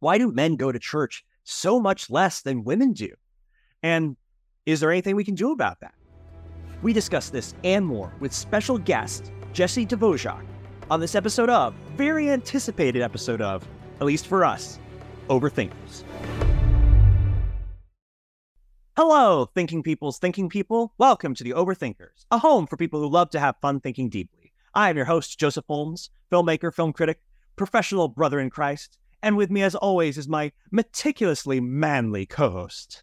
Why do men go to church so much less than women do? And is there anything we can do about that? We discuss this and more with special guest Jesse Dvorak on this episode of, very anticipated episode of, at least for us, Overthinkers. Hello, thinking people's thinking people. Welcome to the Overthinkers, a home for people who love to have fun thinking deeply. I am your host, Joseph Holmes, filmmaker, film critic, professional brother in Christ, and with me, as always, is my meticulously manly co host,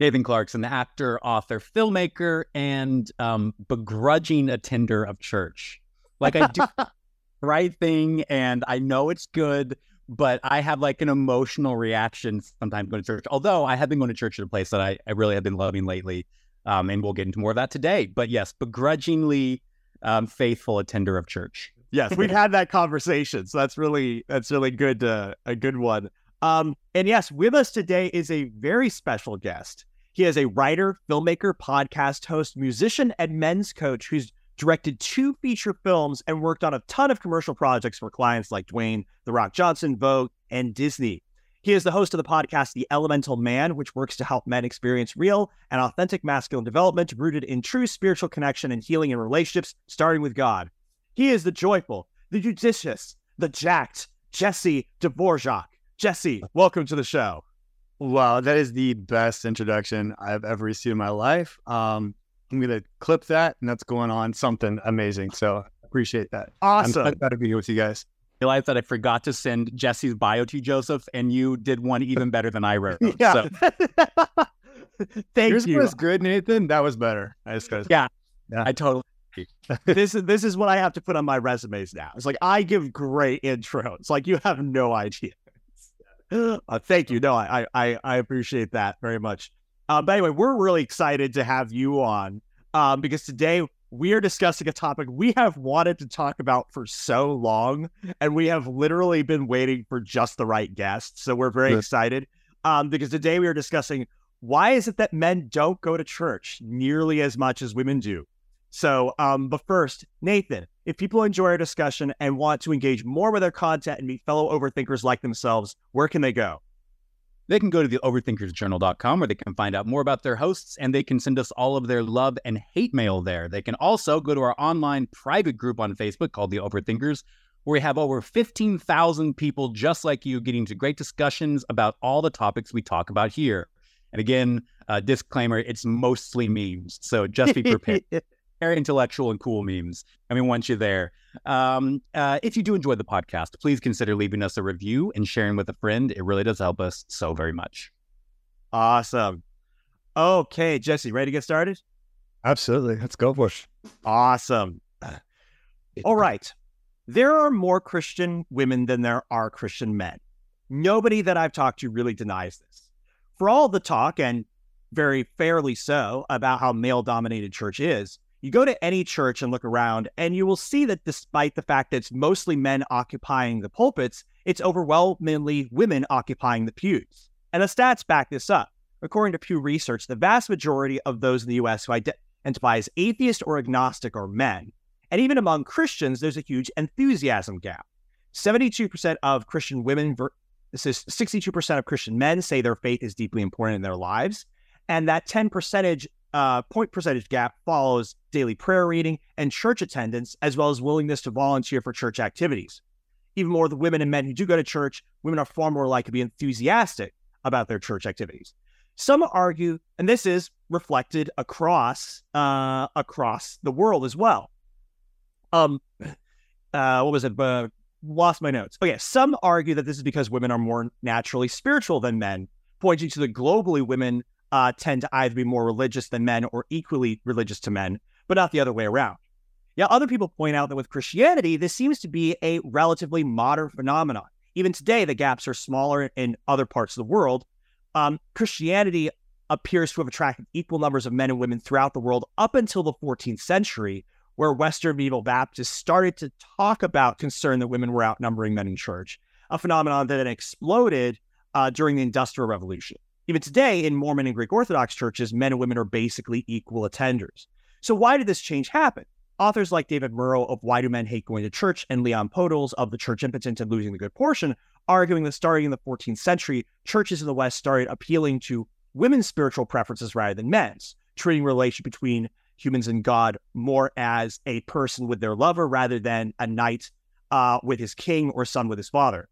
Nathan Clarkson, the actor, author, filmmaker, and um, begrudging attender of church. Like I do the right thing, and I know it's good, but I have like an emotional reaction sometimes going to church. Although I have been going to church at a place that I, I really have been loving lately, um, and we'll get into more of that today. But yes, begrudgingly um, faithful attender of church. Yes, we've had that conversation, so that's really that's really good. Uh, a good one. Um, and yes, with us today is a very special guest. He is a writer, filmmaker, podcast host, musician, and men's coach who's directed two feature films and worked on a ton of commercial projects for clients like Dwayne, The Rock Johnson, Vogue, and Disney. He is the host of the podcast The Elemental Man, which works to help men experience real and authentic masculine development rooted in true spiritual connection and healing in relationships, starting with God. He is the joyful, the judicious, the jacked Jesse Dvorak. Jesse, welcome to the show. Wow, that is the best introduction I've ever received in my life. Um, I'm gonna clip that, and that's going on something amazing. So appreciate that. Awesome. I'm glad to be here with you guys. I realized that I forgot to send Jesse's bio to Joseph, and you did one even better than I wrote. Yeah. So, Thank Yours you. was good, Nathan. That was better. I just gotta yeah, Yeah. I totally. this is this is what I have to put on my resumes now. It's like I give great intros. Like you have no idea. Uh, thank you. No, I, I I appreciate that very much. Uh, but anyway, we're really excited to have you on um, because today we are discussing a topic we have wanted to talk about for so long, and we have literally been waiting for just the right guest. So we're very Good. excited um, because today we are discussing why is it that men don't go to church nearly as much as women do. So, um, but first, Nathan, if people enjoy our discussion and want to engage more with our content and meet fellow overthinkers like themselves, where can they go? They can go to the overthinkersjournal.com where they can find out more about their hosts and they can send us all of their love and hate mail there. They can also go to our online private group on Facebook called the Overthinkers, where we have over 15,000 people just like you getting to great discussions about all the topics we talk about here. And again, uh, disclaimer, it's mostly memes. So just be prepared. very intellectual and cool memes. And we want you there. Um, uh, if you do enjoy the podcast, please consider leaving us a review and sharing with a friend. It really does help us so very much. awesome. Okay, Jesse, ready to get started? Absolutely. Let's go for it. Awesome. All right. There are more Christian women than there are Christian men. Nobody that I've talked to really denies this. For all the talk, and very fairly so, about how male dominated church is, you go to any church and look around, and you will see that despite the fact that it's mostly men occupying the pulpits, it's overwhelmingly women occupying the pews. And the stats back this up. According to Pew Research, the vast majority of those in the US who identify as atheist or agnostic are men. And even among Christians, there's a huge enthusiasm gap. 72% of Christian women, ver- this is 62% of Christian men say their faith is deeply important in their lives. And that 10 percentage uh, point percentage gap follows daily prayer reading and church attendance, as well as willingness to volunteer for church activities. Even more, the women and men who do go to church, women are far more likely to be enthusiastic about their church activities. Some argue, and this is reflected across uh, across the world as well. Um, uh, what was it? Uh, lost my notes. Okay, some argue that this is because women are more naturally spiritual than men, pointing to the globally women uh, tend to either be more religious than men or equally religious to men, but not the other way around. Yeah, other people point out that with Christianity, this seems to be a relatively modern phenomenon. Even today, the gaps are smaller in other parts of the world. Um, Christianity appears to have attracted equal numbers of men and women throughout the world up until the 14th century, where Western medieval Baptists started to talk about concern that women were outnumbering men in church, a phenomenon that then exploded uh, during the Industrial Revolution. Even today, in Mormon and Greek Orthodox churches, men and women are basically equal attenders. So, why did this change happen? authors like David Murrow of Why Do Men Hate Going to Church and Leon Podles of The Church Impotent and Losing the Good Portion arguing that starting in the 14th century, churches in the West started appealing to women's spiritual preferences rather than men's, treating relation between humans and God more as a person with their lover rather than a knight uh, with his king or son with his father.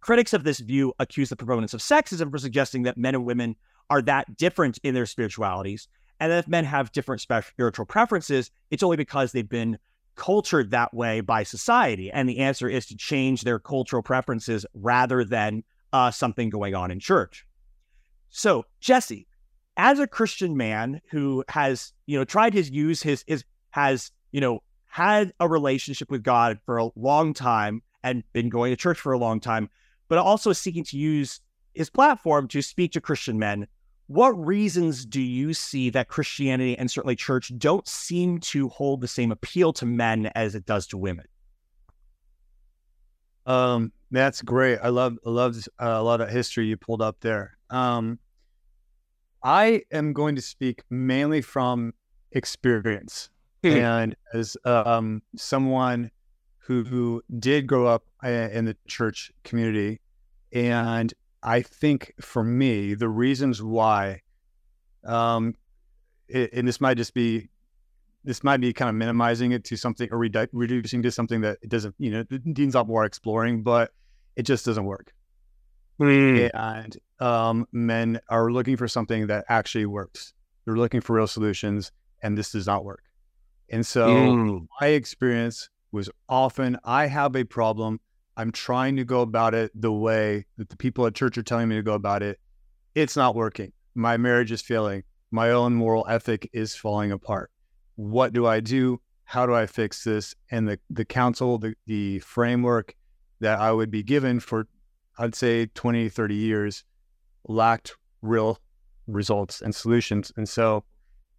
Critics of this view accuse the proponents of sexism for suggesting that men and women are that different in their spiritualities, and that if men have different spiritual preferences, it's only because they've been cultured that way by society. And the answer is to change their cultural preferences rather than uh, something going on in church. So, Jesse, as a Christian man who has, you know, tried his use his is has, you know, had a relationship with God for a long time and been going to church for a long time, but also seeking to use his platform to speak to Christian men. What reasons do you see that Christianity and certainly church don't seem to hold the same appeal to men as it does to women? Um, that's great. I love I love uh, a lot of history you pulled up there. Um, I am going to speak mainly from experience hmm. and as um, someone who, who did grow up uh, in the church community. And I think for me, the reasons why, um, it, and this might just be, this might be kind of minimizing it to something or redu- reducing to something that it doesn't, you know, needs up more exploring, but it just doesn't work. Mm. And um, men are looking for something that actually works. They're looking for real solutions, and this does not work. And so, mm. my experience was often I have a problem. I'm trying to go about it the way that the people at church are telling me to go about it. It's not working. My marriage is failing. My own moral ethic is falling apart. What do I do? How do I fix this? And the, the counsel, the, the framework that I would be given for I'd say 20, 30 years lacked real results and solutions. And so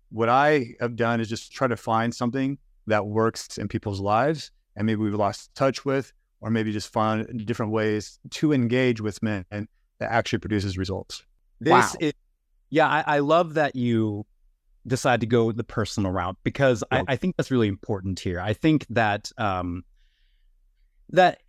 what I have done is just try to find something that works in people's lives and maybe we've lost touch with, or maybe just find different ways to engage with men and that actually produces results. This wow. is, yeah, I, I, love that you decide to go the personal route because yeah. I, I, think that's really important here. I think that um, that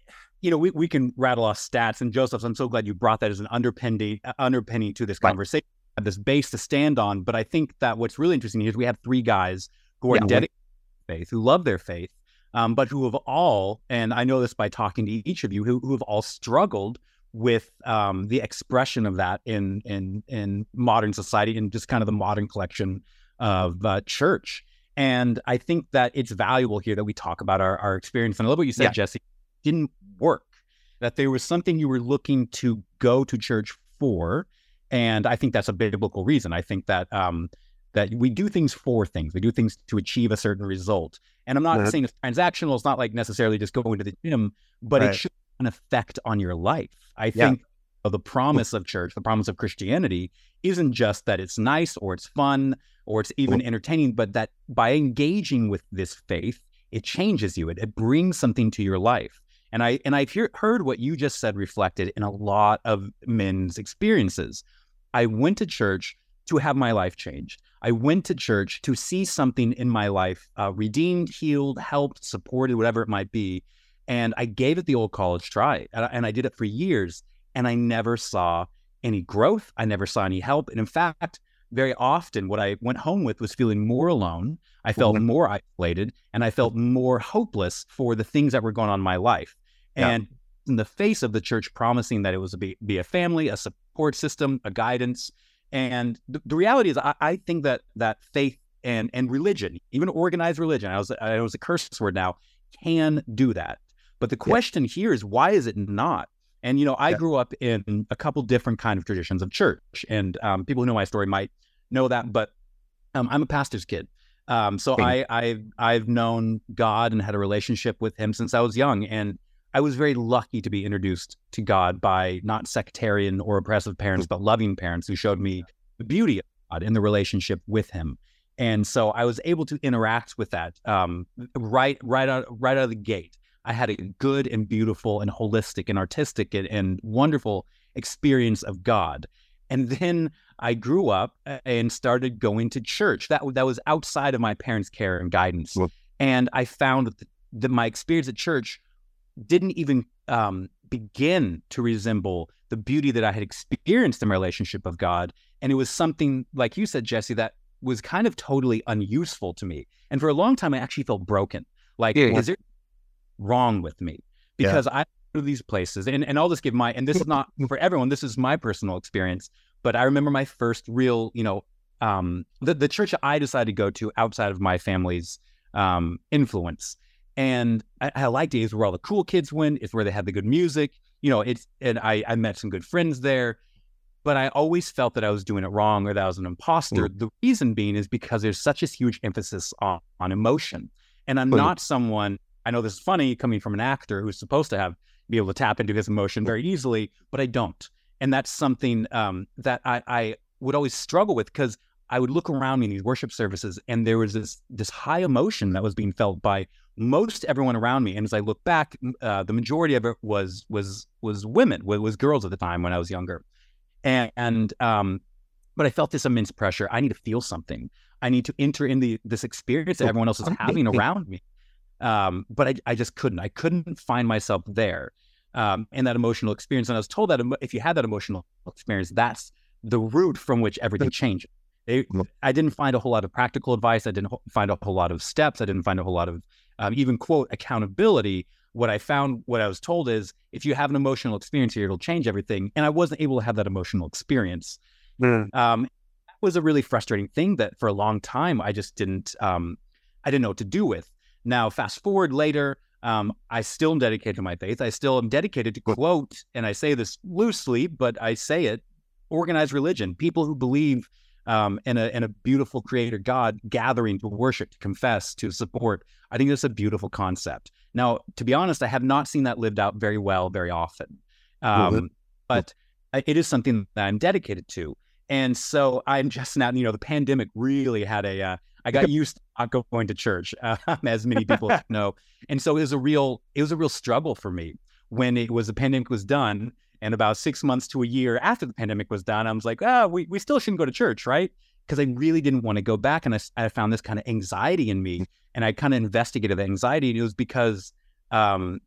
you know, we, we can rattle off stats. And Joseph, I'm so glad you brought that as an underpinning uh, underpinning to this right. conversation, this base to stand on. But I think that what's really interesting here is we have three guys who are yeah, dedicated to faith, who love their faith, um, but who have all, and I know this by talking to each of you, who, who have all struggled with um, the expression of that in in in modern society and just kind of the modern collection of uh, church. And I think that it's valuable here that we talk about our, our experience. And I love what you said, yeah. Jesse didn't work, that there was something you were looking to go to church for. And I think that's a biblical reason. I think that um, that we do things for things. We do things to achieve a certain result. And I'm not mm-hmm. saying it's transactional. It's not like necessarily just going to the gym, but right. it should have an effect on your life. I yeah. think the promise of church, the promise of Christianity, isn't just that it's nice or it's fun or it's even entertaining, but that by engaging with this faith, it changes you. It, it brings something to your life. And I and I've hear, heard what you just said reflected in a lot of men's experiences. I went to church to have my life changed. I went to church to see something in my life uh, redeemed, healed, helped, supported, whatever it might be. And I gave it the old college try. And I, and I did it for years. And I never saw any growth. I never saw any help. And in fact, very often what I went home with was feeling more alone. I felt mm-hmm. more isolated and I felt more hopeless for the things that were going on in my life. And in the face of the church promising that it was be, be a family, a support system, a guidance, and the, the reality is, I, I, think that that faith and and religion, even organized religion, I was I was a curse word now, can do that. But the question yeah. here is, why is it not? And you know, I yeah. grew up in a couple different kind of traditions of church, and um, people who know my story might know that. But um, I'm a pastor's kid, um, so I, I've I've known God and had a relationship with Him since I was young, and I was very lucky to be introduced to God by not sectarian or oppressive parents, but loving parents who showed me the beauty of God in the relationship with Him. And so I was able to interact with that um, right, right out, right out of the gate. I had a good and beautiful and holistic and artistic and, and wonderful experience of God. And then I grew up and started going to church. That that was outside of my parents' care and guidance. Well, And I found that, the, that my experience at church didn't even um, begin to resemble the beauty that I had experienced in my relationship with God. And it was something, like you said, Jesse, that was kind of totally unuseful to me. And for a long time, I actually felt broken. Like, yeah. is there wrong with me? Because yeah. I go to these places, and, and I'll just give my, and this is not for everyone, this is my personal experience. But I remember my first real, you know, um, the, the church I decided to go to outside of my family's um, influence. And I, I liked it. It's where all the cool kids went. It's where they had the good music. You know, it's and I, I met some good friends there. But I always felt that I was doing it wrong or that I was an imposter. Mm. The reason being is because there's such a huge emphasis on, on emotion. And I'm not someone, I know this is funny coming from an actor who's supposed to have be able to tap into his emotion very easily, but I don't. And that's something um, that I, I would always struggle with because I would look around me in these worship services and there was this this high emotion that was being felt by most everyone around me. And as I look back, uh, the majority of it was was was women, was girls at the time when I was younger, and, and um, but I felt this immense pressure. I need to feel something. I need to enter in the this experience that everyone else is having around me. Um, but I, I just couldn't. I couldn't find myself there um, in that emotional experience. And I was told that if you had that emotional experience, that's the root from which everything changes. It, I didn't find a whole lot of practical advice. I didn't find a whole lot of steps. I didn't find a whole lot of um, even quote accountability. What I found, what I was told is, if you have an emotional experience here, it'll change everything. And I wasn't able to have that emotional experience. Mm. Um, that was a really frustrating thing that for a long time I just didn't, um, I didn't know what to do with. Now, fast forward later, um, I still am dedicated to my faith. I still am dedicated to quote, and I say this loosely, but I say it: organized religion. People who believe um, and, a, and a beautiful creator God gathering to worship, to confess, to support. I think that's a beautiful concept. Now, to be honest, I have not seen that lived out very well very often. Um, but it is something that I'm dedicated to. And so I'm just now, you know, the pandemic really had a, uh, I got used to not going to church, uh, as many people know. And so it was a real, it was a real struggle for me when it was the pandemic was done and about six months to a year after the pandemic was done, I was like, ah, oh, we, we still shouldn't go to church, right? Because I really didn't want to go back. And I, I found this kind of anxiety in me. And I kind of investigated the anxiety. And it was because um,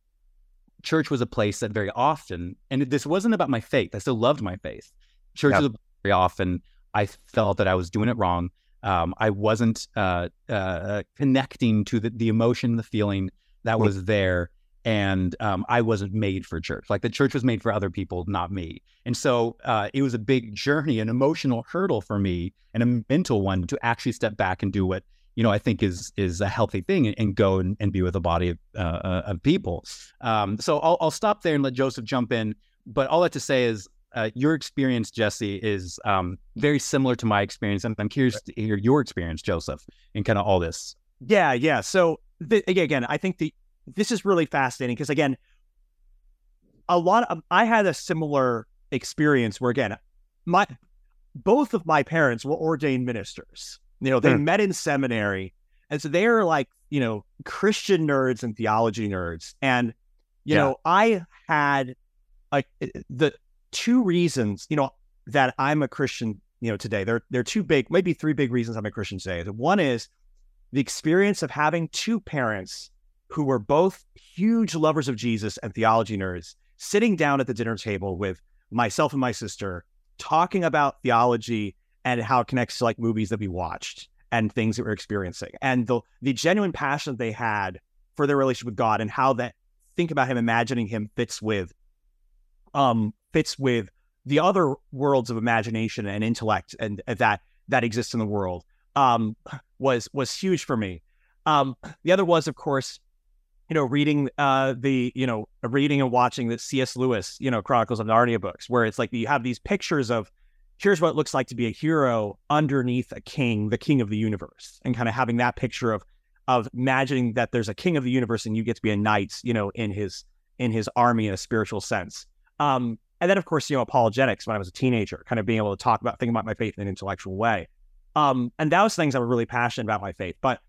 church was a place that very often, and this wasn't about my faith. I still loved my faith. Church yep. was very often, I felt that I was doing it wrong. Um, I wasn't uh, uh, connecting to the, the emotion, the feeling that was there and um, I wasn't made for church. Like the church was made for other people, not me. And so uh, it was a big journey, an emotional hurdle for me, and a mental one to actually step back and do what you know I think is is a healthy thing, and, and go and, and, be with a body of, uh, uh, of people. Um, so I'll, I'll stop there and let Joseph jump in. But all have to say is. Uh, your experience, Jesse, is um, very similar to my experience, and I'm curious to hear your experience, Joseph, in kind of all this. Yeah, yeah. So the, again, I think the this is really fascinating because again, a lot of I had a similar experience where again, my both of my parents were ordained ministers. You know, they hmm. met in seminary. And so they're like, you know, Christian nerds and theology nerds. And, you yeah. know, I had like eh, the two reasons, you know, that I'm a Christian, you know, today. There, there are two big, maybe three big reasons I'm a Christian today. The one is the experience of having two parents who were both huge lovers of Jesus and theology nerds, sitting down at the dinner table with myself and my sister, talking about theology and how it connects to like movies that we watched and things that we're experiencing. And the the genuine passion that they had for their relationship with God and how that think about him, imagining him fits with um fits with the other worlds of imagination and intellect and, and that that exists in the world um was was huge for me. Um the other was of course you know, reading uh, the, you know, reading and watching the C.S. Lewis, you know, Chronicles of Narnia books, where it's like you have these pictures of here's what it looks like to be a hero underneath a king, the king of the universe, and kind of having that picture of of imagining that there's a king of the universe and you get to be a knight, you know, in his in his army in a spiritual sense. Um, and then of course, you know, apologetics when I was a teenager, kind of being able to talk about thinking about my faith in an intellectual way. Um, and that was things I was really passionate about my faith. But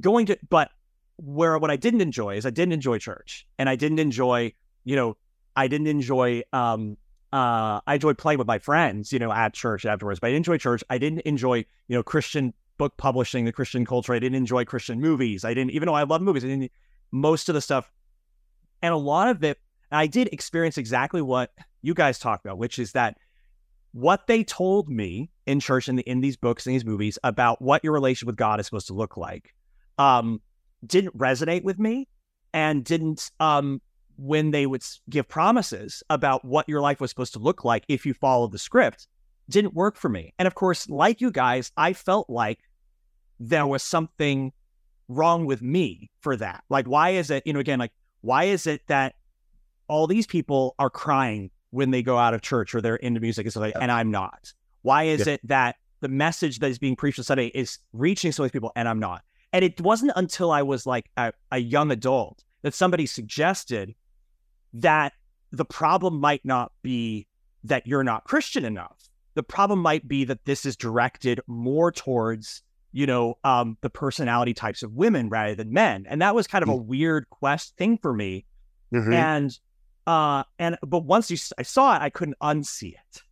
going to but where what I didn't enjoy is I didn't enjoy church and I didn't enjoy, you know, I didn't enjoy um uh I enjoyed playing with my friends, you know, at church afterwards, but I didn't enjoy church. I didn't enjoy, you know, Christian book publishing, the Christian culture. I didn't enjoy Christian movies. I didn't, even though I love movies, I didn't, most of the stuff. And a lot of it, I did experience exactly what you guys talked about, which is that what they told me in church and in, in these books and these movies about what your relation with God is supposed to look like um, didn't resonate with me and didn't um, when they would give promises about what your life was supposed to look like if you followed the script didn't work for me. And of course, like you guys, I felt like there was something wrong with me for that. Like, why is it, you know, again, like, why is it that all these people are crying when they go out of church or they're into music and stuff like, and I'm not? Why is yeah. it that the message that is being preached on Sunday is reaching so many people and I'm not? And it wasn't until I was like a, a young adult that somebody suggested that the problem might not be that you're not Christian enough. The problem might be that this is directed more towards, you know, um, the personality types of women rather than men. And that was kind of a mm. weird quest thing for me. Mm-hmm. And uh and but once you I saw it, I couldn't unsee it,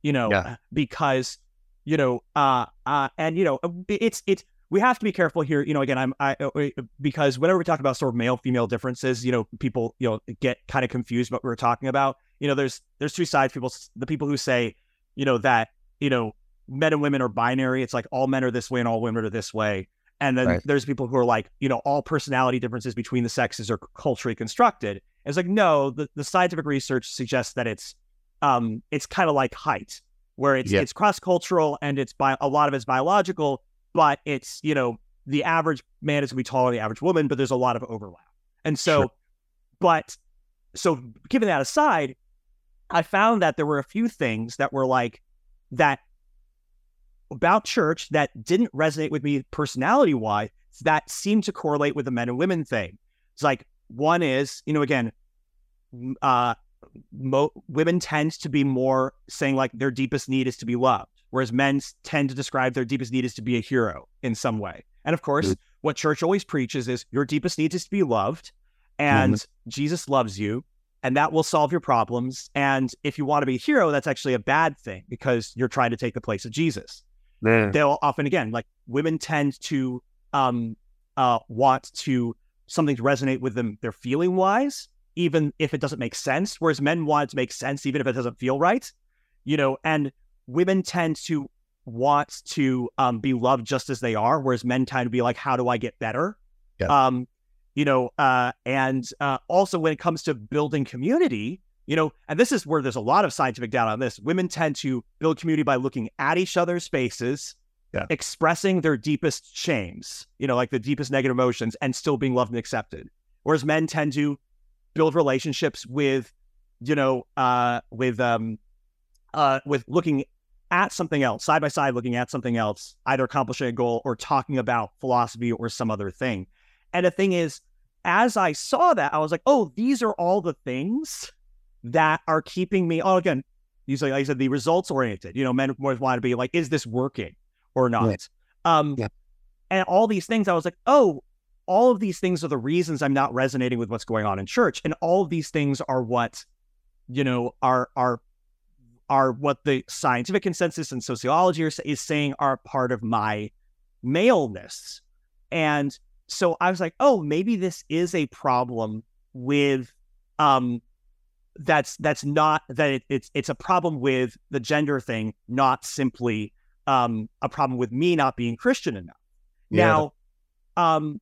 you know, yeah. because you know, uh uh and you know, it's it's we have to be careful here. You know, again, I'm I uh, because whenever we talk about sort of male female differences, you know, people you know get kind of confused what we're talking about. You know, there's there's two sides. People, the people who say, you know, that you know men and women are binary. It's like all men are this way and all women are this way. And then right. there's people who are like, you know, all personality differences between the sexes are culturally constructed. And it's like, no, the, the scientific research suggests that it's um it's kind of like height, where it's it's cross cultural and it's by a lot of it's biological, but it's, you know, the average man is going to be taller than the average woman, but there's a lot of overlap. And so, sure. but so given that aside, I found that there were a few things that were like that about church that didn't resonate with me personality wise that seemed to correlate with the men and women thing. It's like one is, you know, again, uh, mo- women tend to be more saying like their deepest need is to be loved whereas men tend to describe their deepest need is to be a hero in some way. And of course, mm-hmm. what church always preaches is your deepest need is to be loved, and mm-hmm. Jesus loves you, and that will solve your problems. And if you want to be a hero, that's actually a bad thing because you're trying to take the place of Jesus. They'll often, again, like women tend to um, uh, want to something to resonate with them, their feeling wise, even if it doesn't make sense. Whereas men want it to make sense, even if it doesn't feel right. You know, and women tend to want to um, be loved just as they are, whereas men tend to be like, how do I get better? Yeah. Um, you know, uh, and uh, also when it comes to building community, you know, and this is where there's a lot of scientific data on this. Women tend to build community by looking at each other's faces, yeah. expressing their deepest shames, you know, like the deepest negative emotions, and still being loved and accepted. Whereas men tend to build relationships with, you know, uh, with um, uh, with looking at something else, side by side, looking at something else, either accomplishing a goal or talking about philosophy or some other thing. And the thing is, as I saw that, I was like, oh, these are all the things that are keeping me. Oh, again, usually, like I said, the results oriented. You know, men more want to be like, is this working or not? Yeah. Um, yeah. And all these things, I was like, oh, all of these things are the reasons I'm not resonating with what's going on in church, and all of these things are what, you know, are are are what the scientific consensus and sociology are, is saying are part of my maleness. And so I was like, oh, maybe this is a problem with um that's that's not that it, it's it's a problem with the gender thing, not simply um a problem with me not being Christian enough. Yeah. Now, um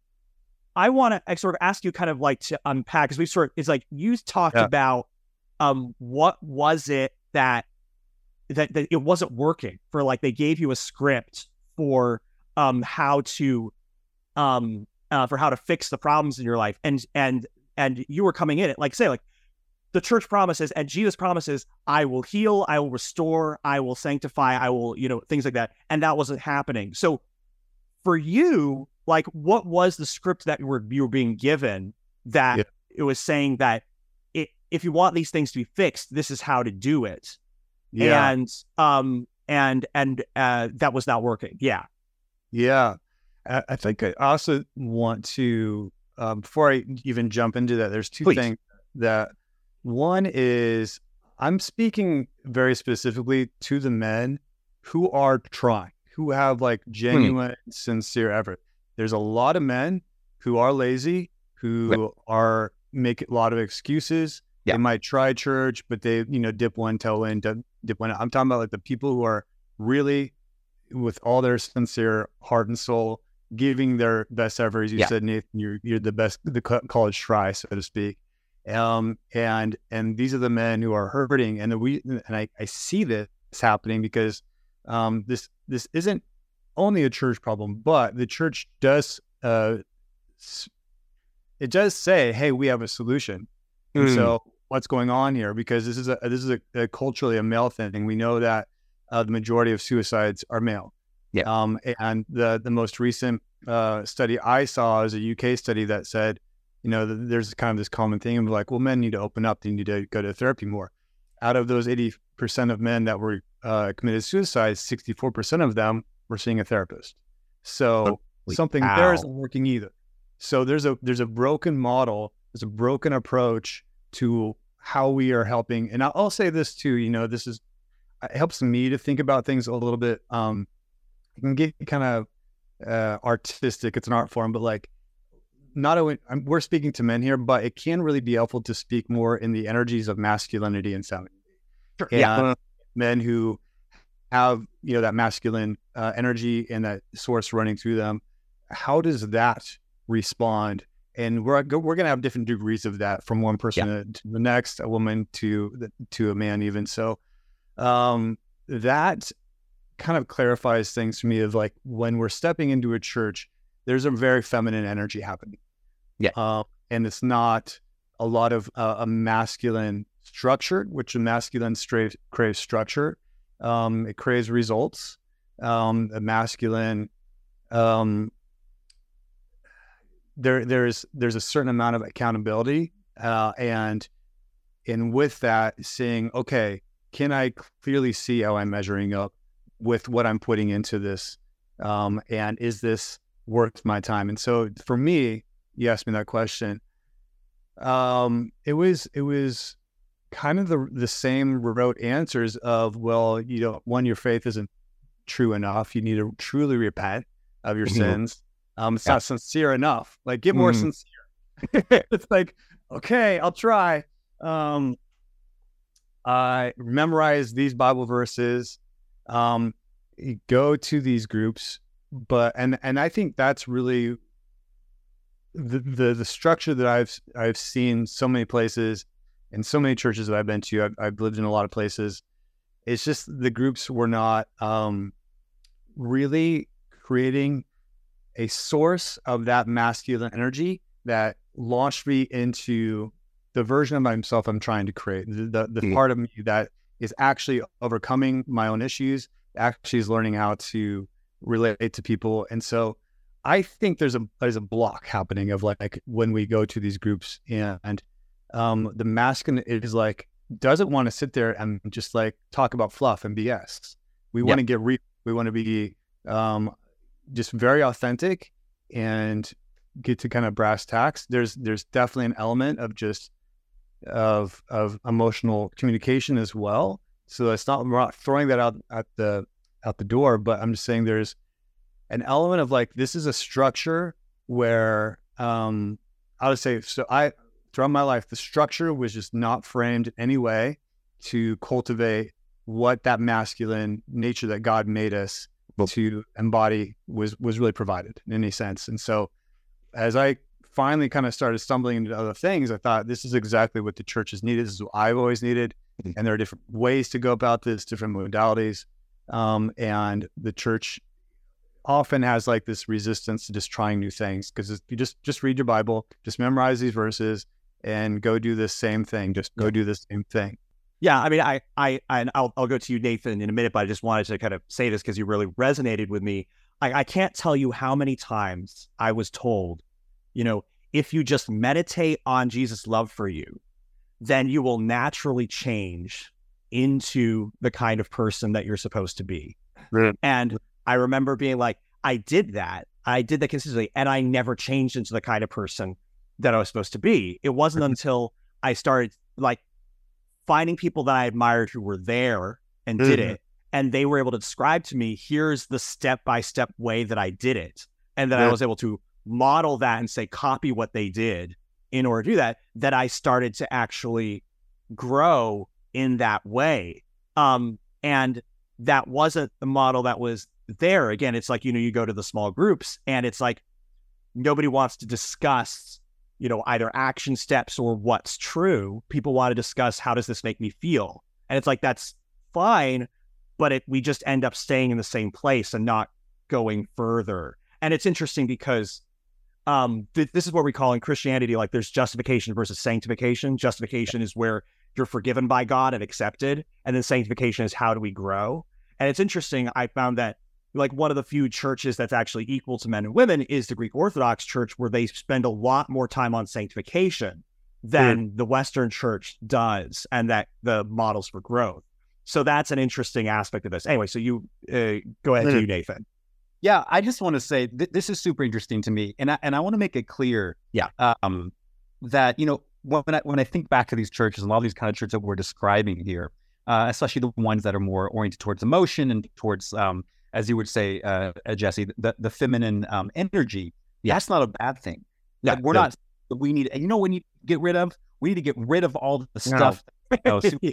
I want to sort of ask you kind of like to unpack because we sort of it's like you talked yeah. about um what was it that that, that it wasn't working for like they gave you a script for um how to um uh, for how to fix the problems in your life. And and and you were coming in it like say like the church promises and Jesus promises I will heal I will restore I will sanctify I will you know things like that. And that wasn't happening. So for you like what was the script that you were you were being given that yeah. it was saying that it, if you want these things to be fixed this is how to do it yeah. and um and and uh, that was not working. Yeah, yeah. I, I think I also want to um, before I even jump into that. There's two Please. things that one is I'm speaking very specifically to the men who are trying, who have like Hmm. genuine, sincere effort. There's a lot of men who are lazy, who are make a lot of excuses. Yeah. They might try church, but they, you know, dip one toe in, dip, dip one. out. I'm talking about like the people who are really, with all their sincere heart and soul, giving their best effort. As you Yeah. said, Nathan, you're you're the best, the college try, so to speak. Um, and and these are the men who are hurting, and the, we and I, I see this happening because um, this this isn't only a church problem, but the church does uh, it does say, "Hey, we have a solution." And Mm. So what's going on here? Because this is a this is a, a culturally a male thing. We know that uh, the majority of suicides are male. Yeah. Um, and the the most recent uh, study I saw is a UK study that said, you know, th- there's kind of this common thing of like, well, men need to open up. They need to go to therapy more. Out of those 80% of men that were uh, committed suicide, 64% of them were seeing a therapist. So Holy something there cow. isn't working either. So there's a there's a broken model, there's a broken approach to how we are helping. And I'll, I'll say this too, you know, this is it helps me to think about things a little bit. Um, it can get kind of uh, artistic. It's an art form, but like not a, I'm, we're speaking to men here, but it can really be helpful to speak more in the energies of masculinity and femininity. Sure. And Yeah. men who have you know that masculine uh, energy and that source running through them. How does that respond? And we're we're gonna have different degrees of that from one person to, to the next, a woman to to a man, even so. Um, that kind of clarifies things for me of like when we're stepping into a church, there's a very feminine energy happening. Yeah. Uh, and it's not a lot of uh, a masculine structure, which a masculine straight craves structure. Um, it craves results. Um, a masculine, um, there there's there's a certain amount of accountability, uh, and and with that, seeing okay, can I clearly see how I'm measuring up with what I'm putting into this, um, and is this worth my time? And so for me, you asked me that question. Um, it was it was kind of the the same rote answers of well, you know, one, your faith isn't true enough. You need to truly repent of your Mhm. sins. Um, it's Yeah. not sincere enough. Like, get more Mm. sincere. it's like, okay, I'll try. Um, I memorize these Bible verses. Um, go to these groups, but and and I think that's really the the the structure that I've I've seen so many places and so many churches that I've been to. I've, I've lived in a lot of places. It's just the groups were not um, really creating a source of that masculine energy that launched me into the version of myself I'm trying to create. The the, the Mm. part of me that is actually overcoming my own issues, actually is learning how to relate to people. And so I think there's a there's a block happening of like like when we go to these groups and um the masculine is like doesn't want to sit there and just like talk about fluff and BS. We Yeah. want to get re we want to be um just very authentic and get to kind of brass tacks. There's there's definitely an element of just of of emotional communication as well. So it's not we're not throwing that out at the out the door, but I'm just saying there's an element of like this is a structure where um I would say so I throughout my life the structure was just not framed in any way to cultivate what that masculine nature that God made us to embody was was really provided in any sense. And so as I finally kind of started stumbling into other things, I thought this is exactly what the church has needed. This is what I've always needed. Mhm. And there are different ways to go about this, different modalities. Um, and the church often has like this resistance to just trying new things because if you just just read your Bible, just memorize these verses, and go do the same thing. Just go do the same thing. Yeah, I mean, I, I, and I'll, I'll go to you, Nathan, in a minute. But I just wanted to kind of say this because you really resonated with me. I, I can't tell you how many times I was told, you know, if you just meditate on Jesus' love for you, then you will naturally change into the kind of person that you're supposed to be. Right. And I remember being like, I did that. I did that consistently, and I never changed into the kind of person that I was supposed to be. It wasn't until I started like finding people that I admired who were there and did Mhm. it and they were able to describe to me, here's the step by step way that I did it. And then yeah. I was able to model that and say, copy what they did in order to do that, that I started to actually grow in that way. Um, and that wasn't the model that was there. Again, it's like, you know, you go to the small groups and it's like nobody wants to discuss, you know, either action steps or what's true. People want to discuss how does this make me feel? And it's like, that's fine, but it, we just end up staying in the same place and not going further. And it's interesting because um, th- this is what we call in Christianity like there's justification versus sanctification. Justification is where you're forgiven by God and accepted, and then sanctification is how do we grow. And it's interesting. I found that like one of the few churches that's actually equal to men and women is the Greek Orthodox Church, where they spend a lot more time on sanctification than mm. the Western Church does, and that the models for growth. So that's an interesting aspect of this. Anyway, so you uh, go ahead, to you, Nathan. Yeah, I just want to say th- this is super interesting to me, and I, and I want to make it clear, yeah, um, that you know when I when I think back to these churches and a lot of these kind of churches that we're describing here, uh, especially the ones that are more oriented towards emotion and towards, um, as you would say, uh, uh, Jesse, the the feminine um, energy. Yeah. That's not a bad thing. Yeah, like, we're not. We need. You know, we need to get rid of. We need to get rid of all the stuff. No. You know,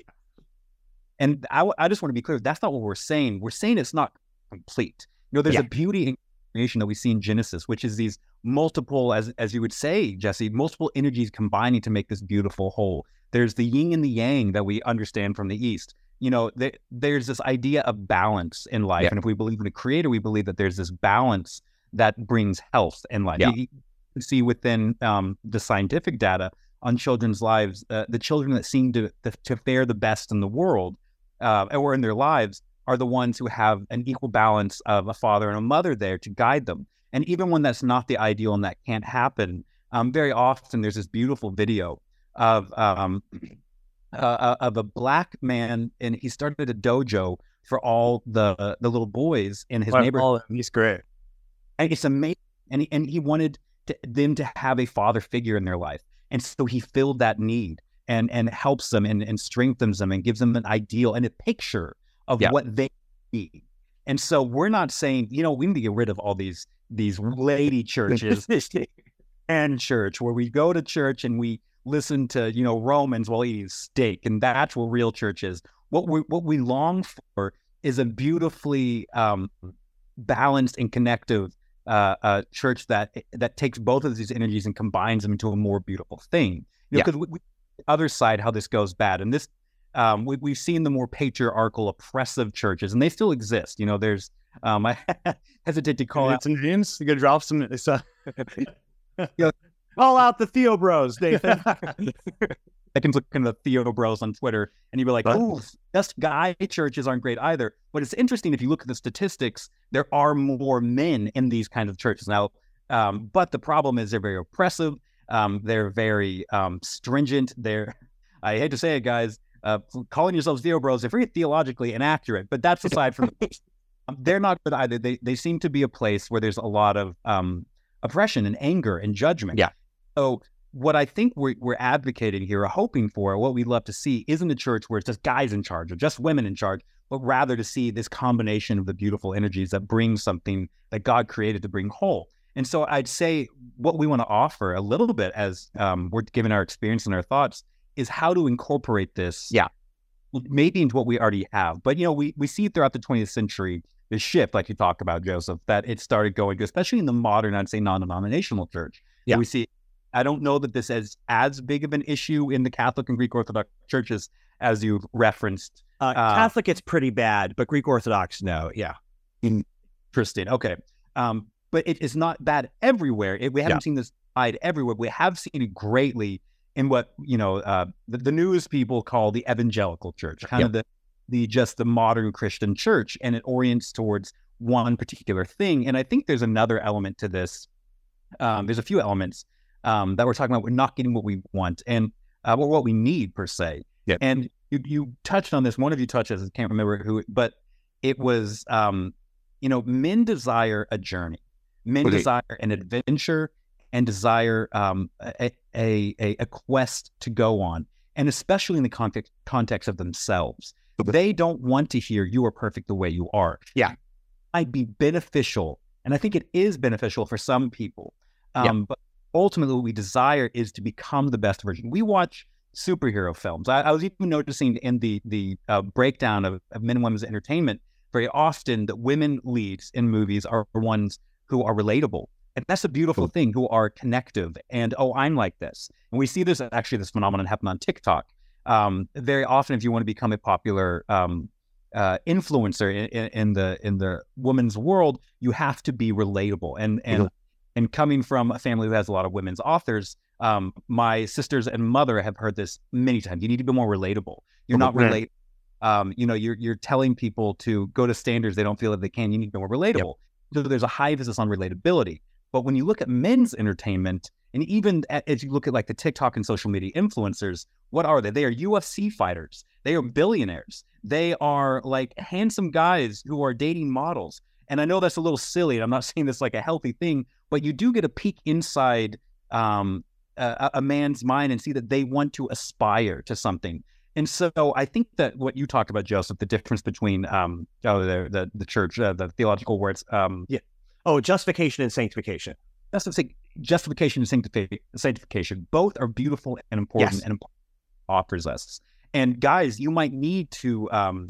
and I, I just want to be clear. That's not what we're saying. We're saying it's not complete. You know, there's yeah. a beauty in creation that we see in Genesis, which is these multiple, as as you would say, Jesse, multiple energies combining to make this beautiful whole. There's the yin and the yang that we understand from the East. You know, there's this idea of balance in life, yeah. and if we believe in a creator, we believe that there's this balance that brings health in life. Yeah. You, you see within um, the scientific data on children's lives, uh, the children that seem to, to, to fare the best in the world uh, or in their lives are the ones who have an equal balance of a father and a mother there to guide them. And even when that's not the ideal and that can't happen, um, very often there's this beautiful video of um, uh, uh, of a black man, and he started a dojo for all the the little boys in his neighborhood. He's great, and it's amazing. And he, and he wanted to, them to have a father figure in their life, and so he filled that need and and helps them and, and strengthens them and gives them an ideal and a picture of yeah. what they need. And so we're not saying, you know, we need to get rid of all these these lady churches and church where we go to church and we listen to, you know, Romans while eating steak. And that's what real church is. What we what we long for is a beautifully um, balanced and connective uh, uh, church that that takes both of these energies and combines them into a more beautiful thing. You know, because yeah. other side how this goes bad, and this um, we, we've seen the more patriarchal, oppressive churches, and they still exist. You know, there's um, I hesitate to call out some names. You drop some. Uh, you know, call out the Theo Bros, Nathan. I can look into the Theo Bros on Twitter, and you'd be like, "Ooh, just guy churches aren't great either." But it's interesting if you look at the statistics. There are more men in these kinds of churches now, um, but the problem is they're very oppressive. Um, they're very um, stringent. They're I hate to say it, guys uh, calling yourselves Theo Bros, they're very theologically inaccurate, but that's aside from um, they're not good either. They they seem to be a place where there's a lot of um, oppression and anger and judgment. Yeah. So what I think we're, we're advocating here, or hoping for, what we'd love to see, isn't a church where it's just guys in charge or just women in charge, but rather to see this combination of the beautiful energies that bring something that God created to bring whole. And so I'd say what we want to offer a little bit as um, we're given our experience and our thoughts is how to incorporate this. Yeah. Maybe into what we already have. But, you know, we, we see throughout the 20th century, the shift, like you talked about, Joseph, that it started going, especially in the modern, I'd say, non denominational church. Yeah. We see, I don't know that this is as big of an issue in the Catholic and Greek Orthodox churches as you've referenced. Uh, uh, Catholic, it's pretty bad, but Greek Orthodox, no. Yeah. Interesting. Okay. Um, but it is not bad everywhere. It, we haven't yeah. seen this side everywhere. We have seen it greatly in what you know uh, the, the, news people call the evangelical church, kind yep. of the the just the modern Christian church, and it orients towards one particular thing. And I think there's another element to this. Um, there's a few elements um, that we're talking about. We're not getting what we want and uh, or what we need per se. Yep. And you, you touched on this. One of you touched I can't remember who, but it was um, you know men desire a journey. Men okay. desire an adventure and desire um, a, a, a, quest to go on, and especially in the context, context of themselves. They don't want to hear you are perfect the way you are. Yeah. I'd be beneficial. And I think it is beneficial for some people. Um, yeah. But ultimately, what we desire is to become the best version. We watch superhero films. I, I was even noticing in the the uh, breakdown of, of men and women's entertainment very often that women leads in movies are ones who are relatable. And that's a beautiful thing, who are connective. And oh, I'm like this. And we see this actually, this phenomenon happen on TikTok. Um, very often, if you want to become a popular um, uh, influencer in, in, the in the woman's world, you have to be relatable. And and. And coming from a family who has a lot of women's authors, um, my sisters and mother have heard this many times. You need to be more relatable. You're not relatable. Um, you know, you're you're telling people to go to standards they don't feel that they can. You need to be more relatable. Yep. So there's a high emphasis on relatability. But when you look at men's entertainment, and even as you look at like the TikTok and social media influencers, what are they? They are UFC fighters. They are billionaires. They are like handsome guys who are dating models. And I know that's a little silly. And I'm not saying this like a healthy thing, but you do get a peek inside um, a, a man's mind and see that they want to aspire to something. And so I think that what you talked about, Joseph, the difference between um, oh, the the, the church, uh, the theological words, um, yeah, oh, justification and sanctification. That's justification and sanctification, both are beautiful and important yes. and offers us. And guys, you might need to um,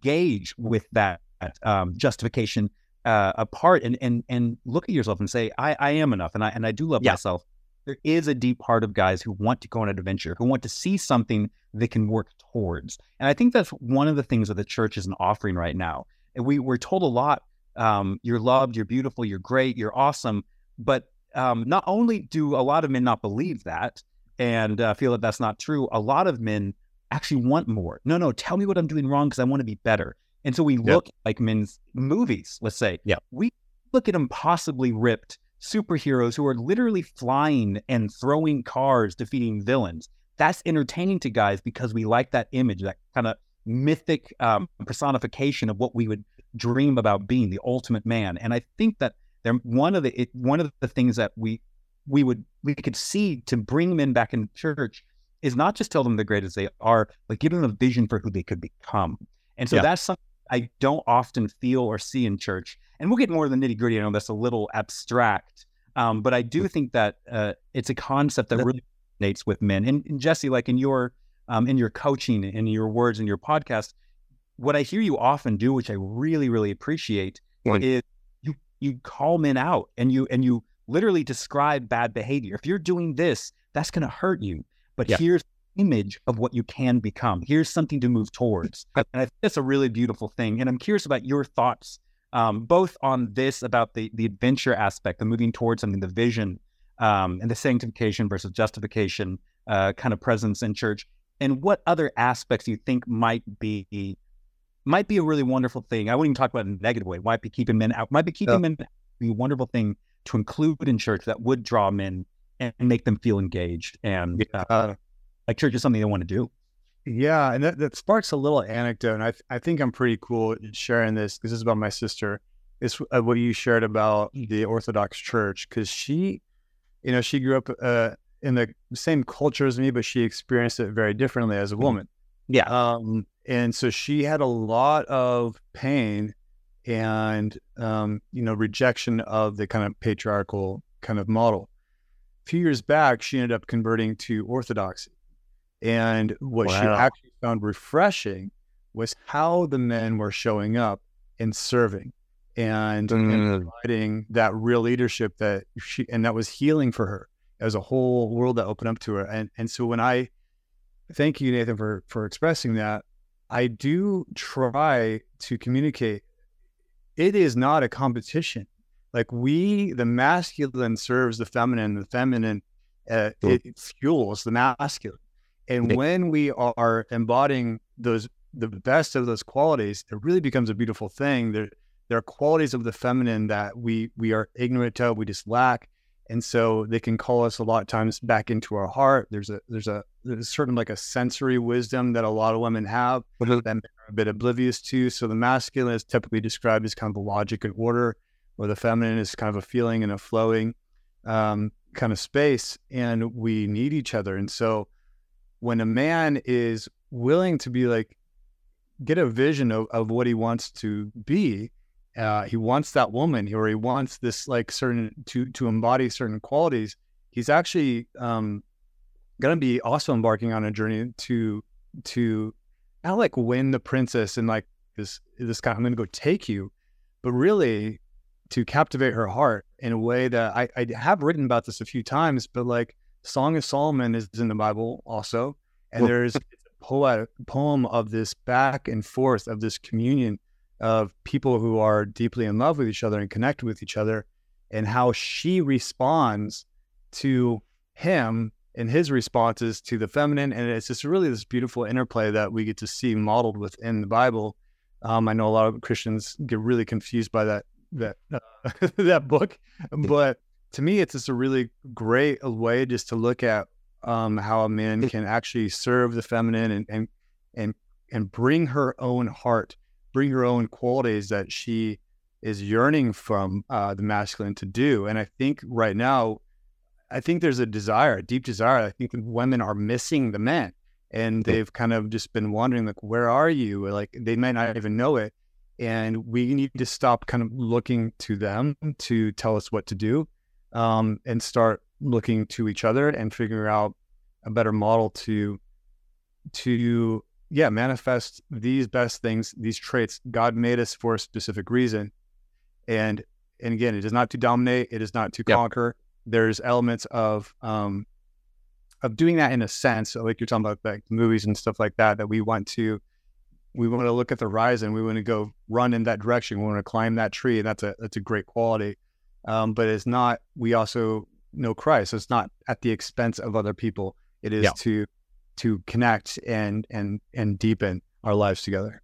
gauge with that um, justification uh, apart and and and look at yourself and say, I, I am enough, and I and I do love yeah. myself. There is a deep part of guys who want to go on an adventure, who want to see something they can work towards. And I think that's one of the things that the church isn't offering right now. And we we're told a lot, um, you're loved, you're beautiful, you're great, you're awesome. But um, not only do a lot of men not believe that, and uh, feel that that's not true, a lot of men actually want more. No, no, tell me what I'm doing wrong because I want to be better. And so we yep. look like men's movies, let's say. Yeah. We look at impossibly ripped superheroes who are literally flying and throwing cars, defeating villains. That's entertaining to guys because we like that image, that kind of mythic um, personification of what we would dream about being, the ultimate man. And I think that they're one of the it, one of the things that we we would we could see to bring men back in church is not just tell them they're great as they are, but give them a vision for who they could become. And so yeah. that's something I don't often feel or see in church. And we'll get more of the nitty gritty. I know that's a little abstract, um, but I do think that uh, it's a concept that really resonates with men. And, and, Jesse, like in your um, in your coaching, in your words, in your podcast, what I hear you often do, which I really, really appreciate, is you you call men out and you and you literally describe bad behavior. If you're doing this, that's going to hurt you. But yeah. here's image of what you can become. Here's something to move towards. And I think that's a really beautiful thing. And I'm curious about your thoughts, um, both on this about the the adventure aspect, the moving towards something, the vision, um, and the sanctification versus justification uh, kind of presence in church, and what other aspects you think might be might be a really wonderful thing. I wouldn't even talk about it in a negative way. Might be keeping men out. Might be keeping yeah. men be a wonderful thing to include in church that would draw men and make them feel engaged and yeah. Like church is something they want to do. Yeah, and that, that sparks a little anecdote. And I I think I'm pretty cool sharing this. This is about my sister. It's uh, what you shared about the Orthodox Church because she, you know, she grew up uh, in the same culture as me, but she experienced it very differently as a mm-hmm. woman. Yeah. Um, and so she had a lot of pain and um, you know rejection of the kind of patriarchal kind of model. A few years back, she ended up converting to Orthodoxy, and what wow. she actually found refreshing was how the men were showing up and serving and, mm. and providing that real leadership that she and that was healing for her as a whole world that opened up to her. And and so when I thank you, Nathan, for for expressing that, I do try to communicate. It is not a competition. Like we, the masculine serves the feminine. The feminine, uh, it fuels the masculine. And when we are embodying those the best of those qualities, it really becomes a beautiful thing. There, there are qualities of the feminine that we we are ignorant of, we just lack, and so they can call us a lot of times back into our heart. There's a there's a there's certain like a sensory wisdom that a lot of women have that they're a bit oblivious to. So the masculine is typically described as kind of a logic and order, where the feminine is kind of a feeling and a flowing um, kind of space, and we need each other. And so when a man is willing to be like, get a vision of, of what he wants to be. Uh, he wants that woman, or he wants this like certain to to embody certain qualities. He's actually um, to be also embarking on a journey to to not like win the princess and like this this guy I'm to go take you, but really to captivate her heart in a way that I, I have written about this a few times, but like Song of Solomon is in the Bible also, and there's a poet, poem of this back and forth of this communion of people who are deeply in love with each other and connected with each other, and how she responds to him and his responses to the feminine, and it's just really this beautiful interplay that we get to see modeled within the Bible. Um, I know a lot of Christians get really confused by that that uh, that book, but to me, it's just a really great way just to look at um, how a man can actually serve the feminine and and and and bring her own heart, bring her own qualities that she is yearning from uh, the masculine to do. And I think right now, I think there's a desire, a deep desire. I think women are missing the men, and they've kind of just been wondering, like, where are you? Like they might not even know it, and we need to stop kind of looking to them to tell us what to do um, and start looking to each other and figuring out a better model to to yeah manifest these best things these traits god made us for a specific reason. And and again it is not to dominate it is not to yep. conquer. There's elements of um of doing that in a sense. Like you're talking about like movies and stuff like that that we want to we want to look at the horizon we want to go run in that direction we want to climb that tree and that's a that's a great quality um, but it's not. We also know Christ. So it's not at the expense of other people. It is yeah. to to connect and and and deepen our lives together.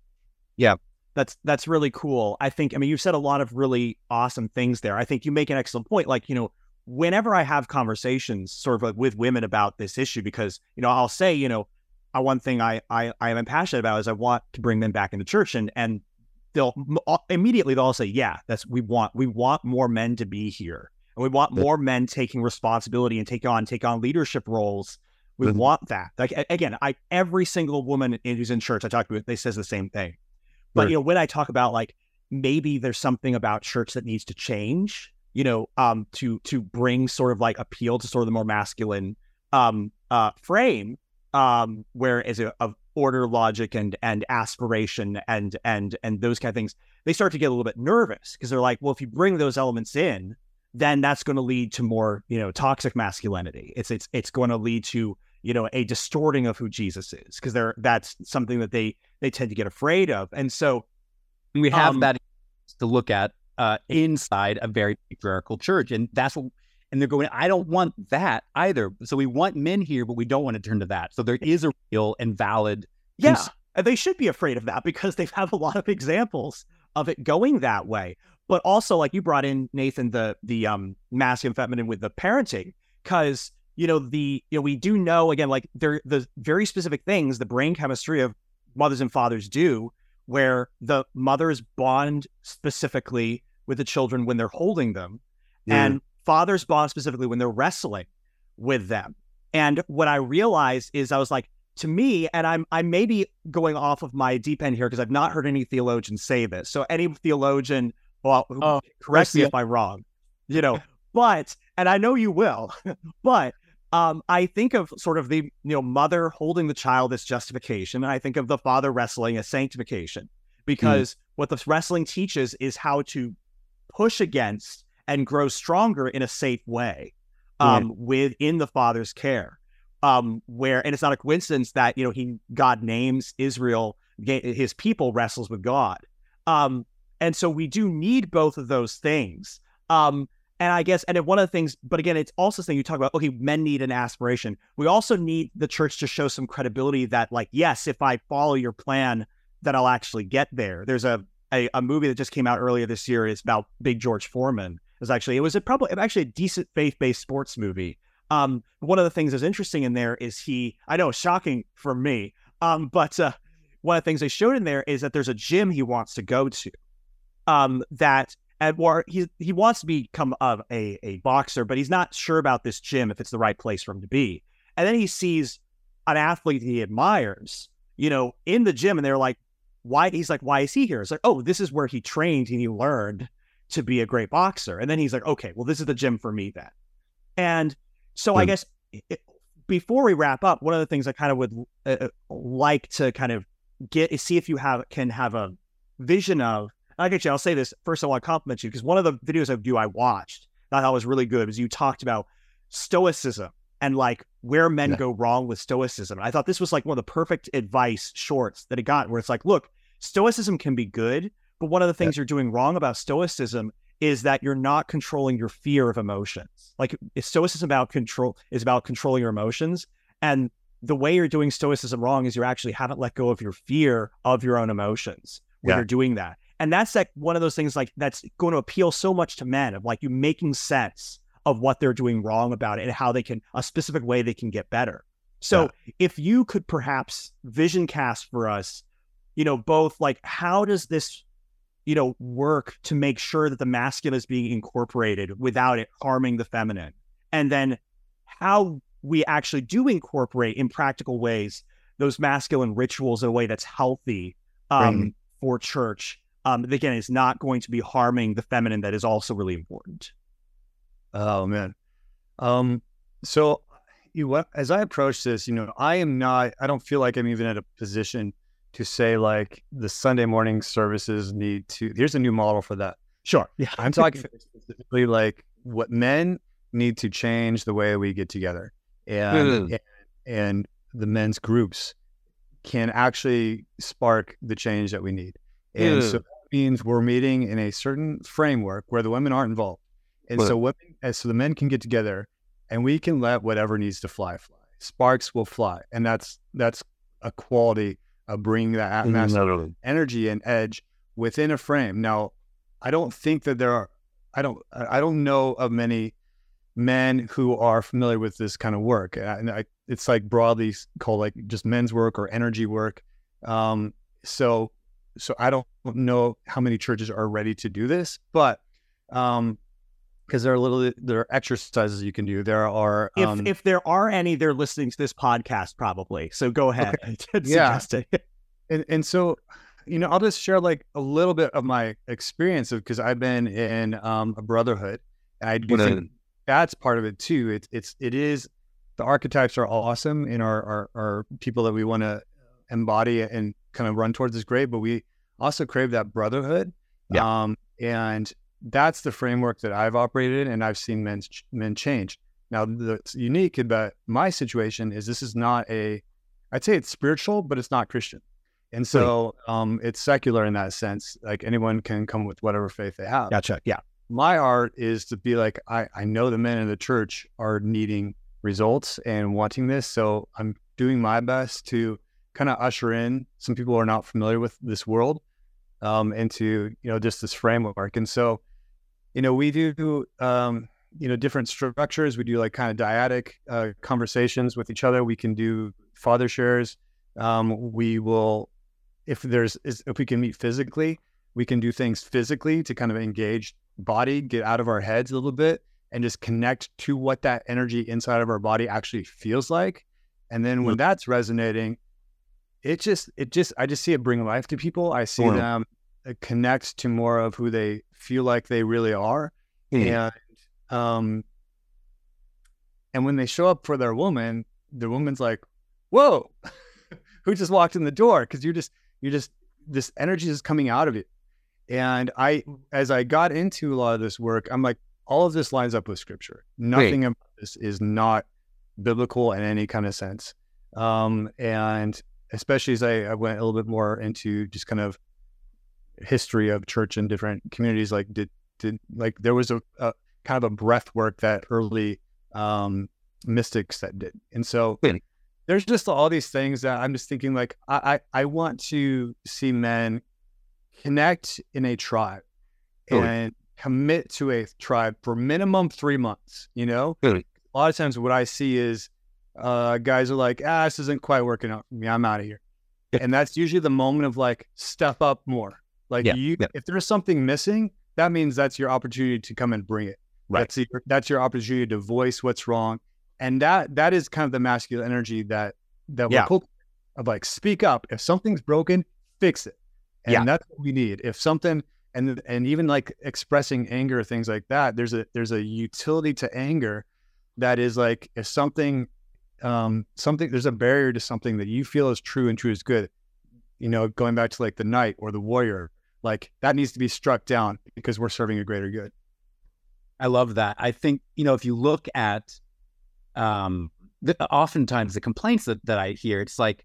Yeah, that's that's really cool. I think. I mean, you've said a lot of really awesome things there. I think you make an excellent point. Like you know, whenever I have conversations sort of like with women about this issue, because you know, I'll say, you know, one thing I I I am passionate about is I want to bring men back into church, and and they'll immediately they'll say, "Yeah, that's we want we want more men to be here, and we want more men taking responsibility and take on take on leadership roles. We mm-hmm. want that. Like again, I every single woman who's in church I talk to, they says the same thing. But right. you know, when I talk about like maybe there's something about church that needs to change, you know, um, to to bring sort of like appeal to sort of the more masculine um uh frame, um, where as a, a order logic and and aspiration and and and those kind of things they start to get a little bit nervous because they're like well if you bring those elements in then that's going to lead to more you know toxic masculinity. It's it's it's going to lead to you know a distorting of who jesus is because they're that's something that they they tend to get afraid of. And so we have um, that to look at uh, inside a very patriarchal church and that's what and they're going, I don't want that either. So we want men here, but we don't want to turn to that. So there is a real and valid. Yeah. Cons- they should be afraid of that because they have a lot of examples of it going that way. But also, like you brought in Nathan, the the um masculine feminine with the parenting, because you know the you know we do know again like there the very specific things the brain chemistry of mothers and fathers do where the mothers bond specifically with the children when they're holding them yeah. and fathers bond specifically when they're wrestling with them. And what I realized is I was like, to me, and I'm I may be going off of my deep end here because I've not heard any theologian say this. So any theologian, well, oh, correct me if I'm wrong, you know. but and I know you will, but um, I think of sort of the you know mother holding the child as justification, and I think of the father wrestling as sanctification, because mm. what the wrestling teaches is how to push against and grow stronger in a safe way um, yeah. within the father's care. Um, where and it's not a coincidence that you know he God names Israel, his people wrestles with God. Um, and so we do need both of those things. Um, and I guess, and one of the things, but again, it's also something you talk about. Okay, men need an aspiration. We also need the church to show some credibility that, like, yes, if I follow your plan, that I'll actually get there. There's a a, a movie that just came out earlier this year. It's about Big George Foreman, was actually it was a probably actually a decent faith based sports movie. Um, one of the things that's interesting in there is he I know shocking for me, um, but uh, one of the things they showed in there is that there's a gym he wants to go to, um, that and or he he wants to become a, a a boxer, but he's not sure about this gym if it's the right place for him to be. And then he sees an athlete he admires, you know, in the gym, and they're like, why he's like, why is he here? It's like, oh, this is where he trained and he learned to be a great boxer. And then he's like, okay, well, this is the gym for me then. And so I guess it, before we wrap up, one of the things I kind of would uh, uh like to kind of get is see if you have can have a vision of. I get you. I'll say this first. I want to compliment you because one of the videos of you I watched that I thought was really good was you talked about stoicism and like where men yeah. go wrong with stoicism. I thought this was like one of the perfect advice shorts that it got, where it's like, look, stoicism can be good, but one of the things yeah. you're doing wrong about stoicism is that you're not controlling your fear of emotions. Like stoicism about control is about controlling your emotions. And the way you're doing stoicism wrong is you actually haven't let go of your fear of your own emotions when yeah. you're doing that. And that's like one of those things like that's going to appeal so much to men of like you making sense of what they're doing wrong about it and how they can a specific way they can get better. So yeah. if you could perhaps vision cast for us, you know, both like how does this, you know, work to make sure that the masculine is being incorporated without it harming the feminine? And then how we actually do incorporate in practical ways those masculine rituals in a way that's healthy um, right. for church. Um, again, is not going to be harming the feminine. That is also really important. Oh man. Um, so you as I approach this, you know, I am not. I don't feel like I'm even at a position to say like the Sunday morning services need to. Here's a new model for that. Sure. Yeah. I'm talking specifically like what men need to change the way we get together, and mm. and, and the men's groups can actually spark the change that we need. And mm. so that means we're meeting in a certain framework where the women aren't involved. And so women, and so the men can get together and we can let whatever needs to fly fly. Sparks will fly. And that's that's a quality of bringing that mm, energy and edge within a frame. Now, I don't think that there are I don't I don't know of many men who are familiar with this kind of work. And I, it's like broadly called like just men's work or energy work. Um, so so I don't know how many churches are ready to do this, but um, because there are little there are exercises you can do. There are um, if if there are any, they're listening to this podcast probably. So go ahead. Okay. yeah. and and so you know, I'll just share like a little bit of my experience of because I've been in um, a brotherhood, and I do think that's part of it too. It's it's it is the archetypes are awesome and our our, our people that we want to embody and kind of run towards is great, but we also crave that brotherhood. Yeah. Um, and that's the framework that I've operated in, and I've seen men men change. Now, what's unique about my situation is this is not a, I'd say it's spiritual, but it's not Christian. And so um, it's secular in that sense. Like anyone can come with whatever faith they have. Gotcha. Yeah. My art is to be like, I, I know the men in the church are needing results and wanting this. So I'm doing my best to kind of usher in some people who are not familiar with this world um, into, you know, just this framework. And so you know, we do, um, you know, different structures. We do like kind of dyadic uh, conversations with each other. We can do father shares. Um, we will, if there's, if we can meet physically, we can do things physically to kind of engage body, get out of our heads a little bit and just connect to what that energy inside of our body actually feels like. And then when that's resonating, it just, it just, I just see it bring life to people. I see them connect to more of who they feel like they really are. Mm. And um and when they show up for their woman, the woman's like, Whoa, who just walked in the door? Cause you're just you're just this energy is coming out of you. And I as I got into a lot of this work, I'm like, all of this lines up with scripture. Nothing Wait. about this is not biblical in any kind of sense. Um, and especially as I, I, went a little bit more into just kind of history of church in different communities like did did like there was a, a kind of a breath work that early um mystics that did and so really? there's just all these things that i'm just thinking like i i, I want to see men connect in a tribe really? and commit to a tribe for minimum three months you know really? a lot of times what i see is uh guys are like ah this isn't quite working out for me i'm out of here and that's usually the moment of like step up more like yeah, you, yeah. if there's something missing, that means that's your opportunity to come and bring it. Right. That's your, that's your opportunity to voice what's wrong, and that that is kind of the masculine energy that that yeah. we're of like speak up if something's broken, fix it. and Yeah. that's what we need. If something and and even like expressing anger, things like that, there's a there's a utility to anger that is like if something um something there's a barrier to something that you feel is true and true is good. You know, going back to like the knight or the warrior, like that needs to be struck down because we're serving a greater good. I love that. I think you know if you look at, um, the, oftentimes the complaints that, that I hear, it's like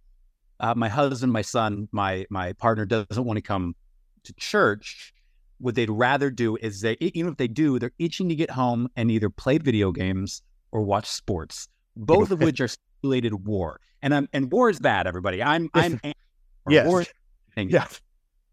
uh, my husband, my son, my my partner doesn't want to come to church. What they'd rather do is they even if they do, they're itching to get home and either play video games or watch sports, both of which are simulated war. And I'm and war is bad, everybody. I'm I'm Yes. war. thing. Yeah.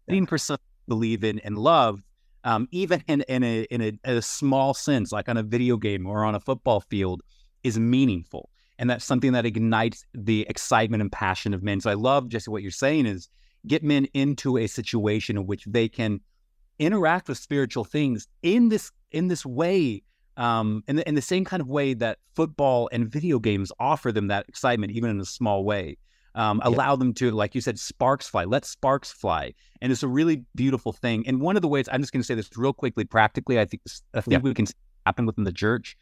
Eighteen percent believe in and love, um, even in in a in a, a small sense, like on a video game or on a football field, is meaningful, and that's something that ignites the excitement and passion of men. So I love Jesse. What you're saying is get men into a situation in which they can interact with spiritual things in this in this way. Um, in the, in the same kind of way that football and video games offer them that excitement, even in a small way um, allow them to, like you said, sparks fly. Let sparks fly, and it's a really beautiful thing. And one of the ways I'm just going to say this real quickly, practically, I think I think we can happen within the church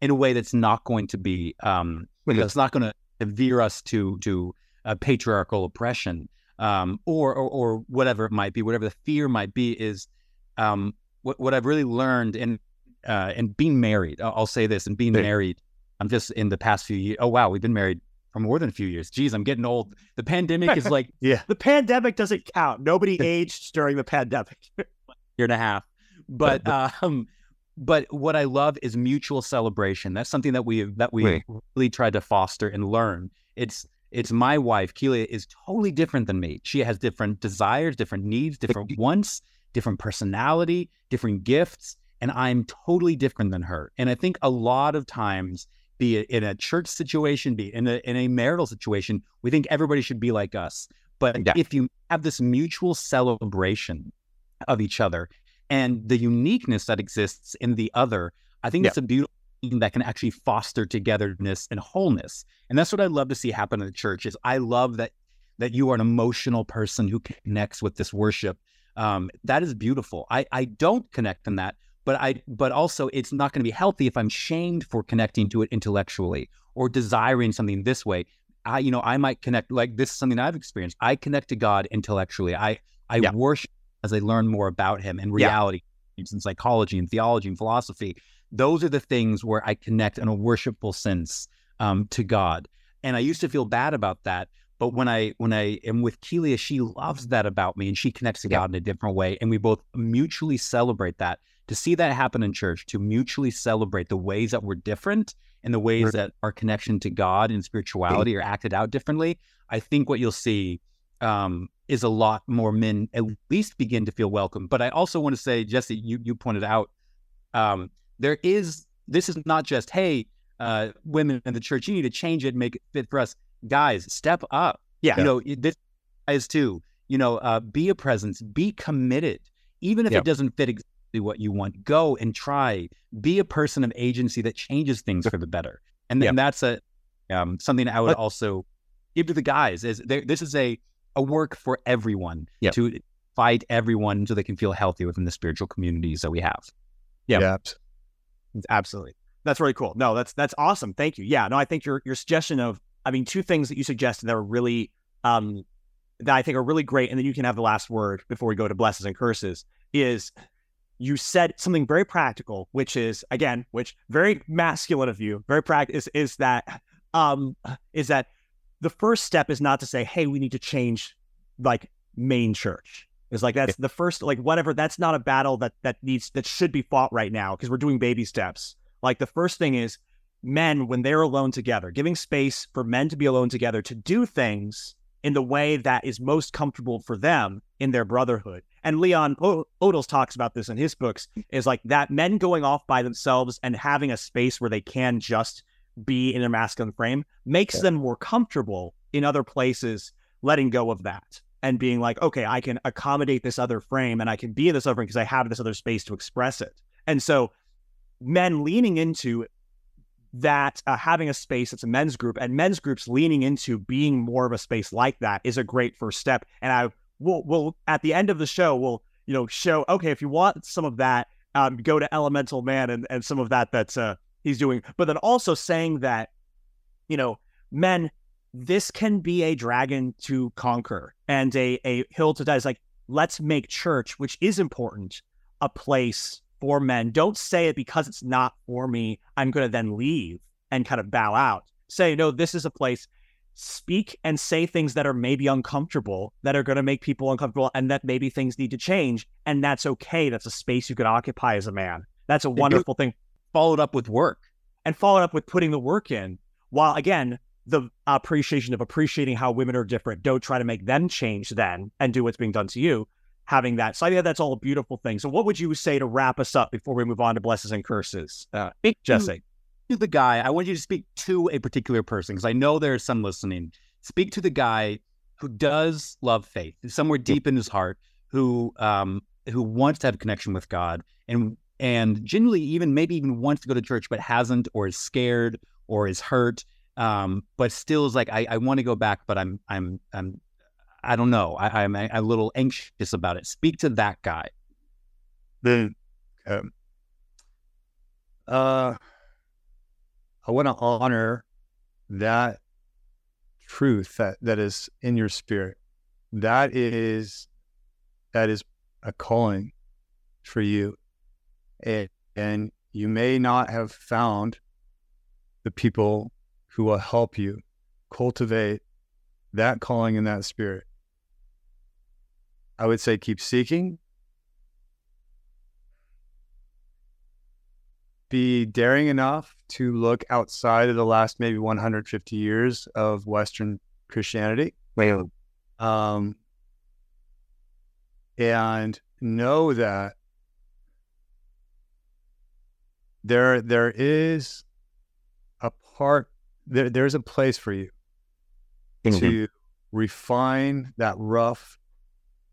in a way that's not going to be um, that's not going to veer us to to uh, patriarchal oppression um, or, or or whatever it might be, whatever the fear might be. Is um, what what I've really learned in uh, and being married. I'll, I'll say this, and being married. I'm just in the past few years. Oh wow, we've been married for more than a few years. Geez, I'm getting old. The pandemic is like Yeah. The pandemic doesn't count. Nobody aged during the pandemic. year and a half. But um, but what I love is mutual celebration. That's something that we that we Right. really tried to foster and learn. It's it's my wife, Kelia, is totally different than me. She has different desires, different needs, different wants, different personality, different gifts, and I'm totally different than her. And I think a lot of times, be it in a church situation, be it in a in a marital situation, we think everybody should be like us. But Yeah. if you have this mutual celebration of each other and the uniqueness that exists in the other, I think Yeah. it's a beautiful thing that can actually foster togetherness and wholeness. And that's what I love to see happen in the church. Is I love that that you are an emotional person who connects with this worship. Um, that is beautiful. I I don't connect in that, but I but also it's not going to be healthy if I'm shamed for connecting to it intellectually or desiring something this way. I you know I might connect like this is something I've experienced. I connect to God intellectually. I I Yeah. worship as I learn more about Him and Yeah. reality and psychology and theology and philosophy. Those are the things where I connect in a worshipful sense um, to God. And I used to feel bad about that. But when I when I am with Kelia, she loves that about me and she connects to Yeah. God in a different way. And we both mutually celebrate that. To see that happen in church, to mutually celebrate the ways that we're different and the ways Right. that our connection to God and spirituality are acted out differently, I think what you'll see um, is a lot more men at least begin to feel welcome. But I also want to say, Jesse, you you pointed out um, there is this is not just hey, uh, women in the church, you need to change it, make it fit for us, guys. Step up. Yeah. you know this guys too. You know, uh, be a presence, be committed, even if Yep. it doesn't fit exactly what you want. Go and try. Be a person of agency that changes things for the better. And, then and that's a um, something I would But- also give to the guys. Is there, this is a a work for everyone Yep. to fight everyone so they can feel healthy within the spiritual communities that we have. Yeah. Yeah. Absolutely. That's really cool. No, that's that's awesome. Thank you. Yeah. No, I think your your suggestion of I mean, two things that you suggested that were really um that I think are really great, and then you can have the last word before we go to blesses and curses, is you said something very practical, which is again, which very masculine of you, very practical is is that um is that the first step is not to say, hey, we need to change like main church. It's like that's the first like whatever. That's not a battle that that needs that should be fought right now because we're doing baby steps. Like the first thing is men when they're alone together, giving space for men to be alone together to do things in the way that is most comfortable for them in their brotherhood. And Leon Podles talks about this in his books is like that men going off by themselves and having a space where they can just be in a masculine frame makes them more comfortable in other places letting go of that and being like, okay, I can accommodate this other frame and I can be in this other frame because I have this other space to express it. And so men leaning into that uh, having a space that's a men's group and men's groups leaning into being more of a space like that is a great first step. And I we'll we'll at the end of the show we'll you know show okay if you want some of that um, go to Elemental Man and and some of that that's uh he's doing, but then also saying that you know men this can be a dragon to conquer and a a hill to die. It's like let's make church, which is important, a place for men. Don't say it because it's not for me. I'm going to then leave and kind of bow out. Say, no, this is a place. Speak and say things that are maybe uncomfortable, that are going to make people uncomfortable, and that maybe things need to change. And that's okay. That's a space you could occupy as a man. That's a wonderful thing. Followed up with work. And followed up with putting the work in. While again, the appreciation of appreciating how women are different. Don't try to make them change then and do what's being done to you. Having that. So I think that's all a beautiful thing. So what would you say to wrap us up before we move on to blessings and curses? Uh, Jesse. To the guy, I want you to speak to a particular person because I know there's some listening. Speak to the guy who does love faith, somewhere deep in his heart, who um, who wants to have a connection with God and and genuinely even maybe even wants to go to church but hasn't or is scared or is hurt um, but still is like I, I want to go back, but I'm I'm I'm I don't know. I, I'm a little anxious about it. Speak to that guy. The um, uh, I want to honor that truth that that is in your spirit. That is that is a calling for you, and and you may not have found the people who will help you cultivate that calling in that spirit. I would say keep seeking. Be daring enough to look outside of the last maybe 150 years of Western Christianity. Wow. Um, and know that there there is a part there, there's a place for you mm-hmm. to refine that rough.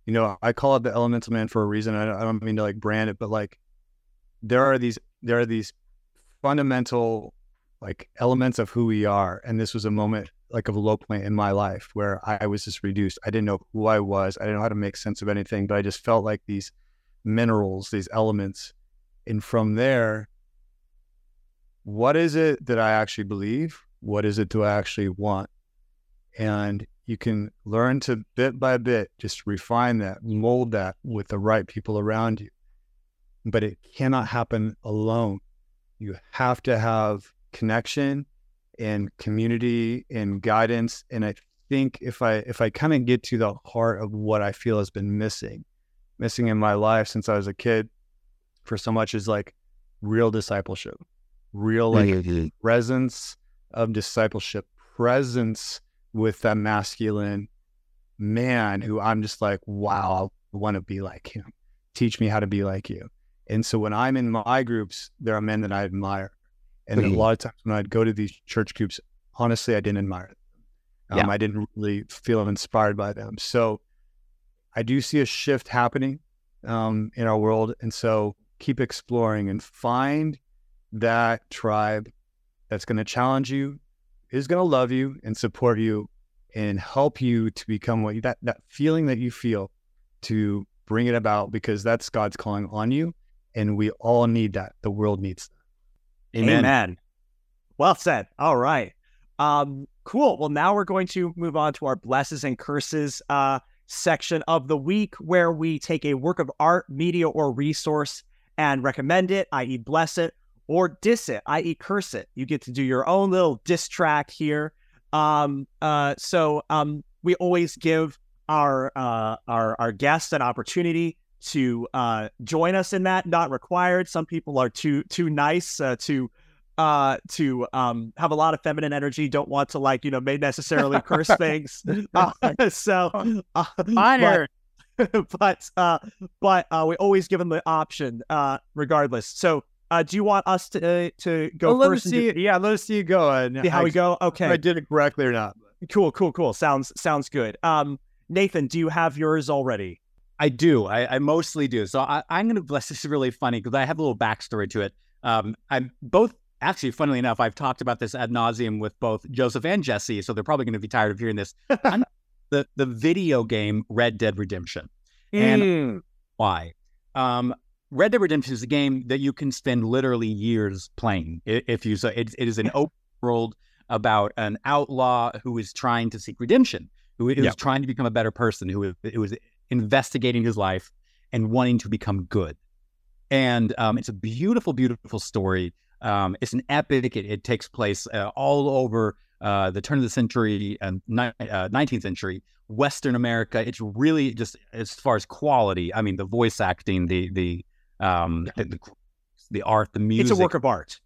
You know, I call it the elemental man for a reason. I don't, I don't mean to like brand it, but like there are these there are these fundamental like elements of who we are. And this was a moment like of a low point in my life where I, I, was just reduced. I didn't know who I was. I didn't know how to make sense of anything, but I just felt like these minerals, these elements. And from there, what is it that I actually believe? what is it do I actually want? And you can learn to bit by bit just refine that, mold that with the right people around you. But it cannot happen alone. You have to have connection and community and guidance. And I think if I if I kind of get to the heart of what I feel has been missing, missing in my life since I was a kid, for so much is like real discipleship, real like mm-hmm. presence of discipleship presence with that masculine man who I'm just like, wow, I want to be like him. Teach me how to be like you. And so when I'm in my groups, there are men that I admire. And mm-hmm. a lot of times when I'd go to these church groups, honestly, I didn't admire them. Um, yeah. I didn't really feel inspired by them. So I do see a shift happening um, in our world. And so keep exploring and find that tribe that's going to challenge you, is going to love you and support you and help you to become what you, that that feeling that you feel to bring it about because that's God's calling on you and we all need that. The world needs that. Amen. Amen. Well said. All right. Um, cool. Well, now we're going to move on to our blesses and curses uh, section of the week where we take a work of art, media, or resource and recommend it, i.e., bless it, or diss it, i.e., curse it. You get to do your own little diss track here. Um, uh, so um, we always give our uh, our our guests an opportunity to uh, join us in that. Not required. Some people are too too nice uh, to uh, to um, have a lot of feminine energy. Don't want to like you know may necessarily curse things. Uh, so uh, Minor. But, but uh, but uh, we always give them the option uh, regardless. So uh, do you want us to uh, to go well, first? Let see, do, yeah, let us see you go and see how I, we go. Okay, I did it correctly or not. Cool, cool, cool. Sounds sounds good. Um, Nathan, do you have yours already? I do. I, I mostly do. So I, am going to bless. This is really funny because I have a little backstory to it. Um, I'm both actually, funnily enough, I've talked about this ad nauseum with both Joseph and Jesse, so they're probably going to be tired of hearing this. The the video game Red Dead Redemption. And Mm. why? Um, Red Dead Redemption is a game that you can spend literally years playing. If you so, it, it is an open world about an outlaw who is trying to seek redemption, who is Yeah. trying to become a better person, who is, who is investigating his life and wanting to become good. And um, it's a beautiful, beautiful story. Um, it's an epic. It, it takes place uh, all over uh, the turn of the century and ni- uh, 19th century Western America. It's really just as far as quality. I mean, the voice acting, the the um, the, the, the art, the music. It's a work of art.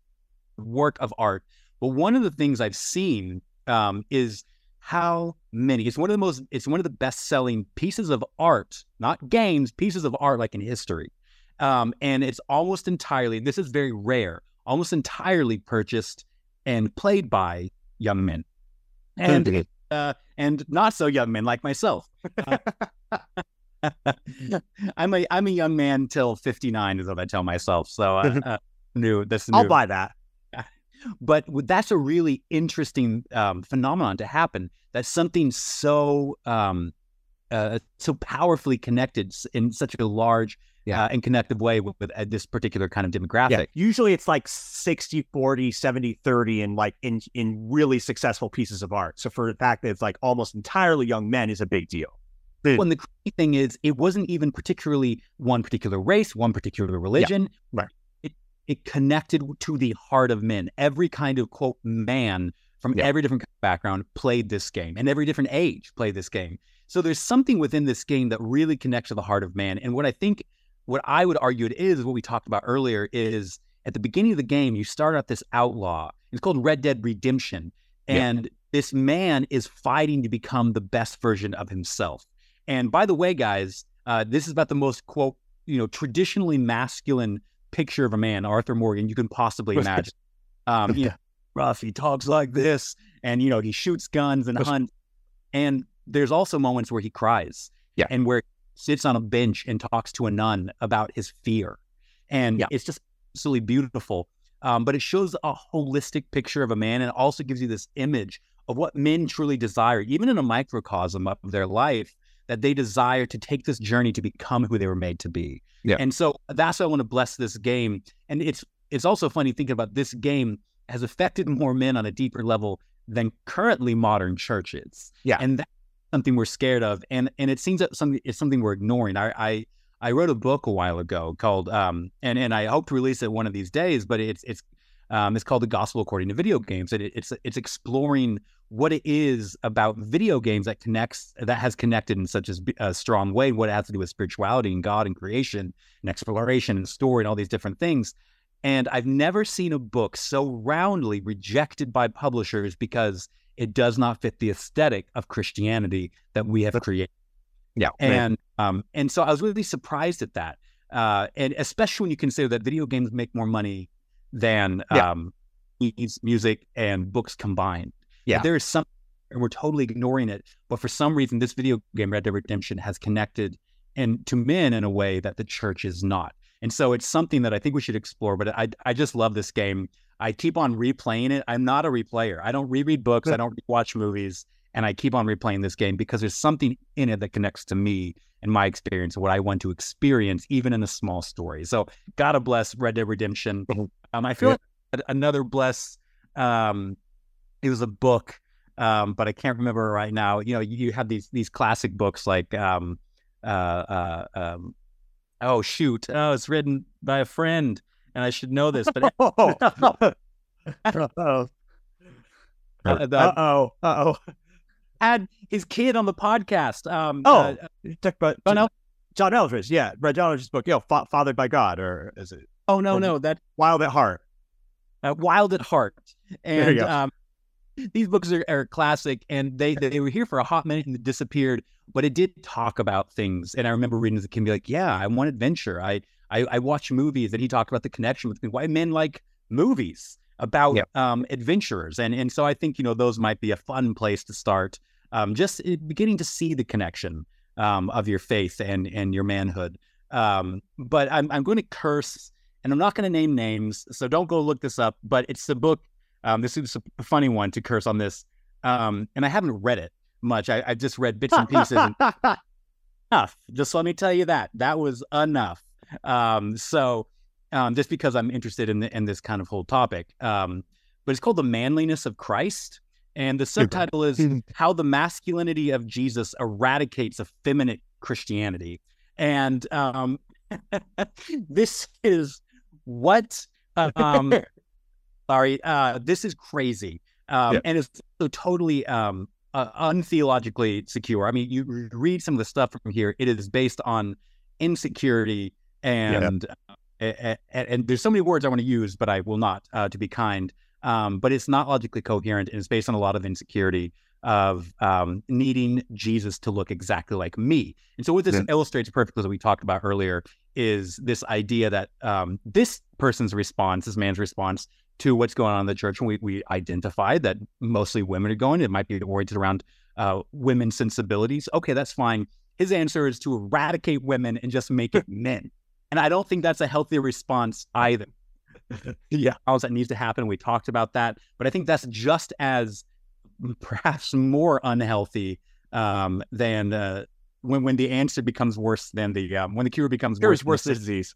work of art. But one of the things I've seen um, is how many. It's one of the most. It's one of the best selling pieces of art, not games, pieces of art like in history. Um, and it's almost entirely. This is very rare. Almost entirely purchased and played by young men, and uh, and not so young men like myself. Uh, I'm a I'm a young man till 59 is what I tell myself. So uh, uh, new. I'll new buy that. But that's a really interesting um, phenomenon to happen. That something so um, uh, so powerfully connected in such a large Yeah. uh, and connective way with, with uh, this particular kind of demographic. Yeah. Usually it's like 60, 40, 70, 30 in like in in really successful pieces of art. So for the fact that it's like almost entirely young men is a big deal. Well, and the crazy thing is, it wasn't even particularly one particular race, one particular religion. right. It connected to the heart of men. Every kind of quote man from Yeah. every different background played this game, and every different age played this game. So there's something within this game that really connects to the heart of man. And what I think, what I would argue it is, what we talked about earlier, is at the beginning of the game, you start out this outlaw. It's called Red Dead Redemption, Yeah. and this man is fighting to become the best version of himself. And by the way, guys, uh, this is about the most quote, you know, traditionally masculine picture of a man, Arthur Morgan, you can possibly imagine. Um, you know, rough, he talks like this, and you know, he shoots guns and hunts. And there's also moments where he cries, Yeah. and where he sits on a bench and talks to a nun about his fear, and Yeah. it's just absolutely beautiful. Um, but it shows a holistic picture of a man, and also gives you this image of what men truly desire, even in a microcosm of their life, that they desire to take this journey to become who they were made to be. Yeah. And so that's why I want to bless this game. And it's it's also funny thinking about this game has affected more men on a deeper level than currently modern churches. Yeah. And that's something we're scared of. And and it seems that something it's something we're ignoring. I I I wrote a book a while ago called um and and I hope to release it one of these days, but it's it's um, it's called the Gospel According to Video Games, and it, it's it's exploring what it is about video games that connects that has connected in such a, strong way. What it has to do with spirituality and God and creation and exploration and story and all these different things. And I've never seen a book so roundly rejected by publishers because it does not fit the aesthetic of Christianity that we have created. Yeah. And um, and so I was really surprised at that, uh, and especially when you consider that video games make more money than Yeah. um, music, and books combined. Yeah. there is some, and we're totally ignoring it. But for some reason, this video game, Red Dead Redemption, has connected and to men in a way that the church is not. And so it's something that I think we should explore. But I I just love this game. I keep on replaying it. I'm not a replayer. I don't reread books. I don't watch movies. And I keep on replaying this game because there's something in it that connects to me and my experience, what I want to experience, even in a small story. So, gotta bless Red Dead Redemption. Mhm. Um, I feel Yeah. like another bless. Um, it was a book, um, but I can't remember right now. You know, you have these these classic books like, um, uh, uh, um, oh shoot, oh, it's written by a friend, and I should know this, but oh. uh, Uh oh. Uh oh. had his kid on the podcast. Um, Oh, uh, Talk about John El- John Eldredge. Yeah, Brad John Eldredge's book. You know, Fa- Fathered by God, or is it oh no, no, that Wild at Heart? uh, Wild at Heart, There you and go. um, these books are, are classic, and they they were here for a hot minute and disappeared. But it did talk about things, and I remember reading as a kid, be like, "Yeah, I want adventure. I I, I watch movies," and he talked about the connection between why men like movies about Yep. um, adventurers, and and so I think you know those might be a fun place to start. Um, just uh, beginning to see the connection um, of your faith and and your manhood. Um, but I'm I'm going to curse, and I'm not going to name names, so don't go look this up. But it's the book. Um, this is a funny one to curse on this, um, and I haven't read it, much. I, I just read bits and pieces. and enough. Just let me tell you that that was enough. Um, so um, just because I'm interested in the, in this kind of whole topic, um, but it's called the manliness of Christ, and the subtitle is how the masculinity of Jesus eradicates effeminate Christianity. And um, this is what um, sorry, uh, this is crazy. Um, yeah. and it's so totally um, uh, untheologically secure. I mean, you read some of the stuff from here; it is based on insecurity and yeah. uh, and, and, there's so many words I want to use, but I will not, uh, to be kind. Um, but it's not logically coherent, and it's based on a lot of insecurity of um, needing Jesus to look exactly like me. And so, what this yeah. illustrates perfectly, as we talked about earlier, is this idea that um, this person's response, this man's response to what's going on in the church, and we, we identified that mostly women are going, it might be oriented around uh, women's sensibilities. Okay, that's fine. His answer is to eradicate women and just make it men. And I don't think that's a healthy response either. yeah, that needs to happen. We talked about that, but I think that's just as perhaps more unhealthy um, than uh, when when the answer becomes worse than the um, when the cure becomes cure worse, worse than the disease.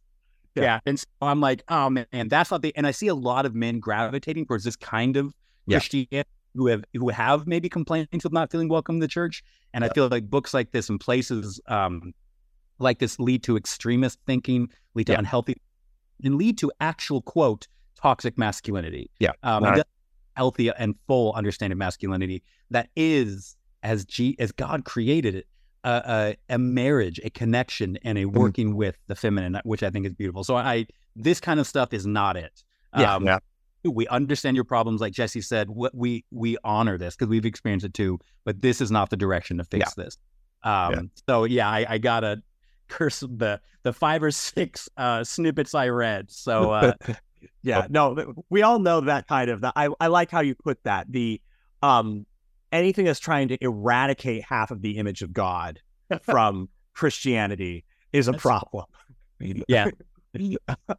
Yeah. yeah. and so I'm like, oh man, that's not the. And I see a lot of men gravitating towards this kind of yeah. Christianity who have who have maybe complaints of not feeling welcome in the church. And yeah. I feel like books like this and places um, like this lead to extremist thinking, lead to yeah. unhealthy, and lead to actual quote toxic masculinity. Yeah, um, right. healthy and full understanding of masculinity that is as G as God created it. A, a, a marriage, a connection, and a mm-hmm. working mm-hmm. with the feminine, which I think is beautiful. So I, this kind of stuff is not it. Yeah, um, yeah. We understand your problems, like Jesse said. What we we honor this because we've experienced it too. But this is not the direction to fix yeah. this. Um, yeah. So yeah, I, I, gotta curse the the five or six uh, snippets I read. So uh, yeah, oh. no, we all know that kind of. I I like how you put that. The um anything that's trying to eradicate half of the image of God from Christianity is a that's, problem. Yeah.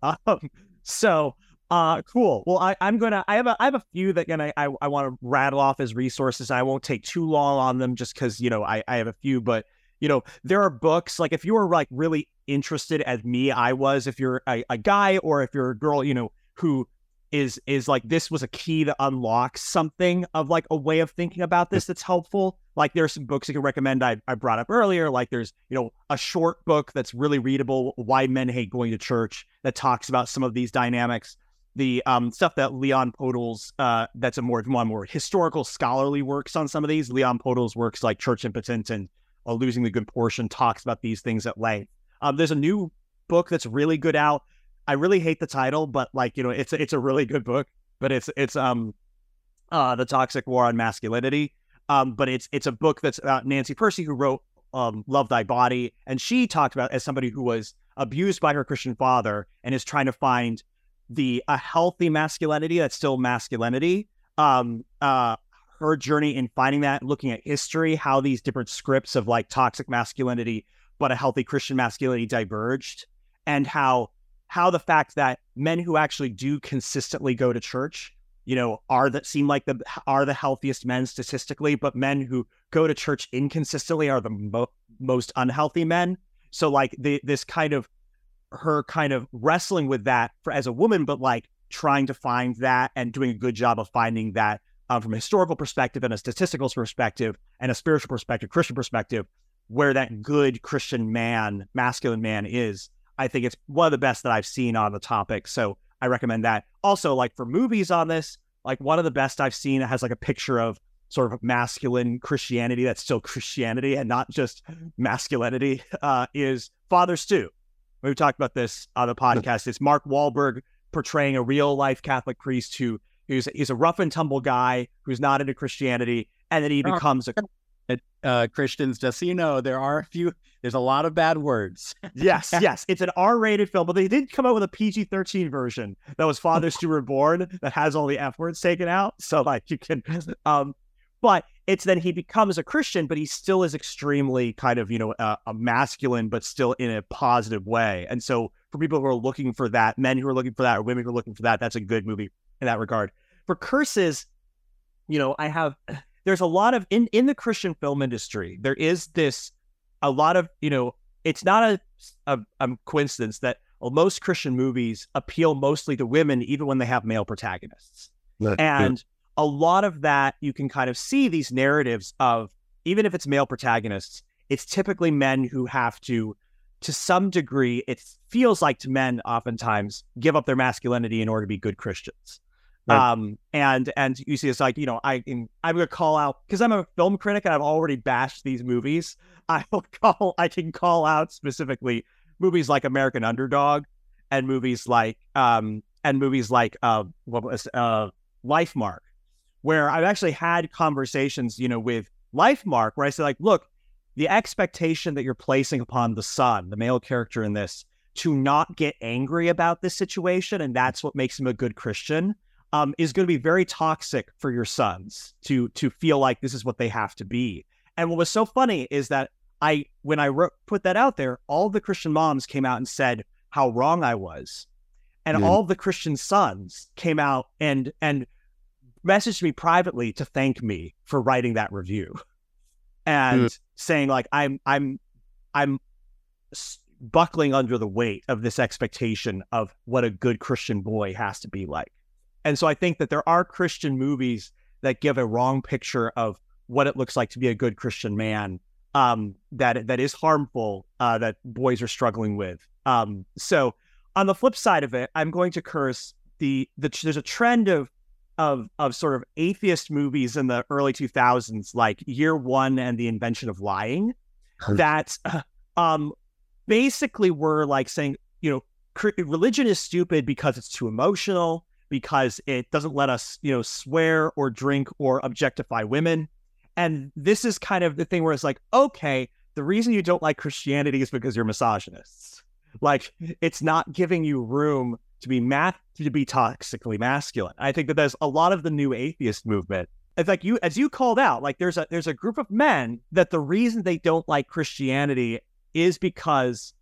um, so uh cool. Well I, I'm gonna I have a I have a few that gonna I, I want to rattle off as resources. I won't take too long on them just because you know I, I have a few, but you know, there are books like if you were like really interested as me, I was, if you're a, a guy or if you're a girl, you know, who is is like this was a key to unlock something of like a way of thinking about this that's helpful. Like there's some books you can recommend I, I brought up earlier. Like there's, you know, a short book that's really readable, Why Men Hate Going to Church, that talks about some of these dynamics. The um, stuff that Leon Podles, uh, that's a more one more historical scholarly works on some of these. Leon Podles works like Church Impotent and uh, Losing the Good Portion talks about these things at length. Um, there's a new book that's really good out I really hate the title, but like you know, it's it's a really good book. But it's it's um uh the toxic war on masculinity. Um, but it's it's a book that's about Nancy Pearcey who wrote um Love Thy Body, and she talked about as somebody who was abused by her Christian father and is trying to find the a healthy masculinity that's still masculinity. Um, uh, her journey in finding that, looking at history, how these different scripts of like toxic masculinity, but a healthy Christian masculinity diverged, and how how the fact that men who actually do consistently go to church, you know, are that seem like the are the healthiest men statistically, but men who go to church inconsistently are the mo- most unhealthy men. So like the this kind of her kind of wrestling with that for as a woman, but like trying to find that and doing a good job of finding that um, from a historical perspective and a statistical perspective and a spiritual perspective, Christian perspective, where that good Christian man, masculine man is I think it's one of the best that I've seen on the topic. So I recommend that. Also, like for movies on this, like one of the best I've seen has like a picture of sort of masculine Christianity that's still Christianity and not just masculinity uh, is Father Stu. We've talked about this on the podcast. It's Mark Wahlberg portraying a real life Catholic priest who who's he's a rough and tumble guy who's not into Christianity, and then he becomes a uh, Christians, just so you know, there are a few, there's a lot of bad words. yes, yes. It's an R rated film, but they did come out with a PG 13 version that was Father Stu Reborn that has all the F words taken out. So, like, you can, um, but it's then he becomes a Christian, but he still is extremely kind of, you know, uh, a masculine, but still in a positive way. And so, for people who are looking for that, men who are looking for that, or women who are looking for that, that's a good movie in that regard. For curses, you know, I have there's a lot of in in the Christian film industry. There is this a lot of you know. It's not a a, a coincidence that well, most Christian movies appeal mostly to women, even when they have male protagonists. and a lot of that you can kind of see these narratives of even if it's male protagonists, it's typically men who have to, to some degree, it feels like to men oftentimes give up their masculinity in order to be good Christians. Right. Um, and and you see, it's like you know, I I'm gonna call out because I'm a film critic and I've already bashed these movies. I will call I can call out specifically movies like American Underdog and movies like um and movies like uh what was uh Lifemark, where I've actually had conversations, you know, with Lifemark where I say like, look, the expectation that you're placing upon the son, the male character in this, to not get angry about this situation, and that's what makes him a good Christian um, is going to be very toxic for your sons to to feel like this is what they have to be. And what was so funny is that I, when I wrote, put that out there, all the Christian moms came out and said how wrong I was, and all the Christian sons came out and and messaged me privately to thank me for writing that review, and mm. saying like I'm I'm I'm buckling under the weight of this expectation of what a good Christian boy has to be like. And so I think that there are Christian movies that give a wrong picture of what it looks like to be a good Christian man um, that that is harmful uh, that boys are struggling with. Um, so on the flip side of it, I'm going to curse the the there's a trend of of of sort of atheist movies in the early 2000s, like Year One and The Invention of Lying, that um, basically were like saying, you know, religion is stupid because it's too emotional because it doesn't let us, you know, swear or drink or objectify women. And this is kind of the thing where it's like, okay, the reason you don't like Christianity is because you're misogynists. Like it's not giving you room to be math to be toxically masculine. I think that there's a lot of the new atheist movement. It's like you as you called out, like there's a there's a group of men that the reason they don't like Christianity is because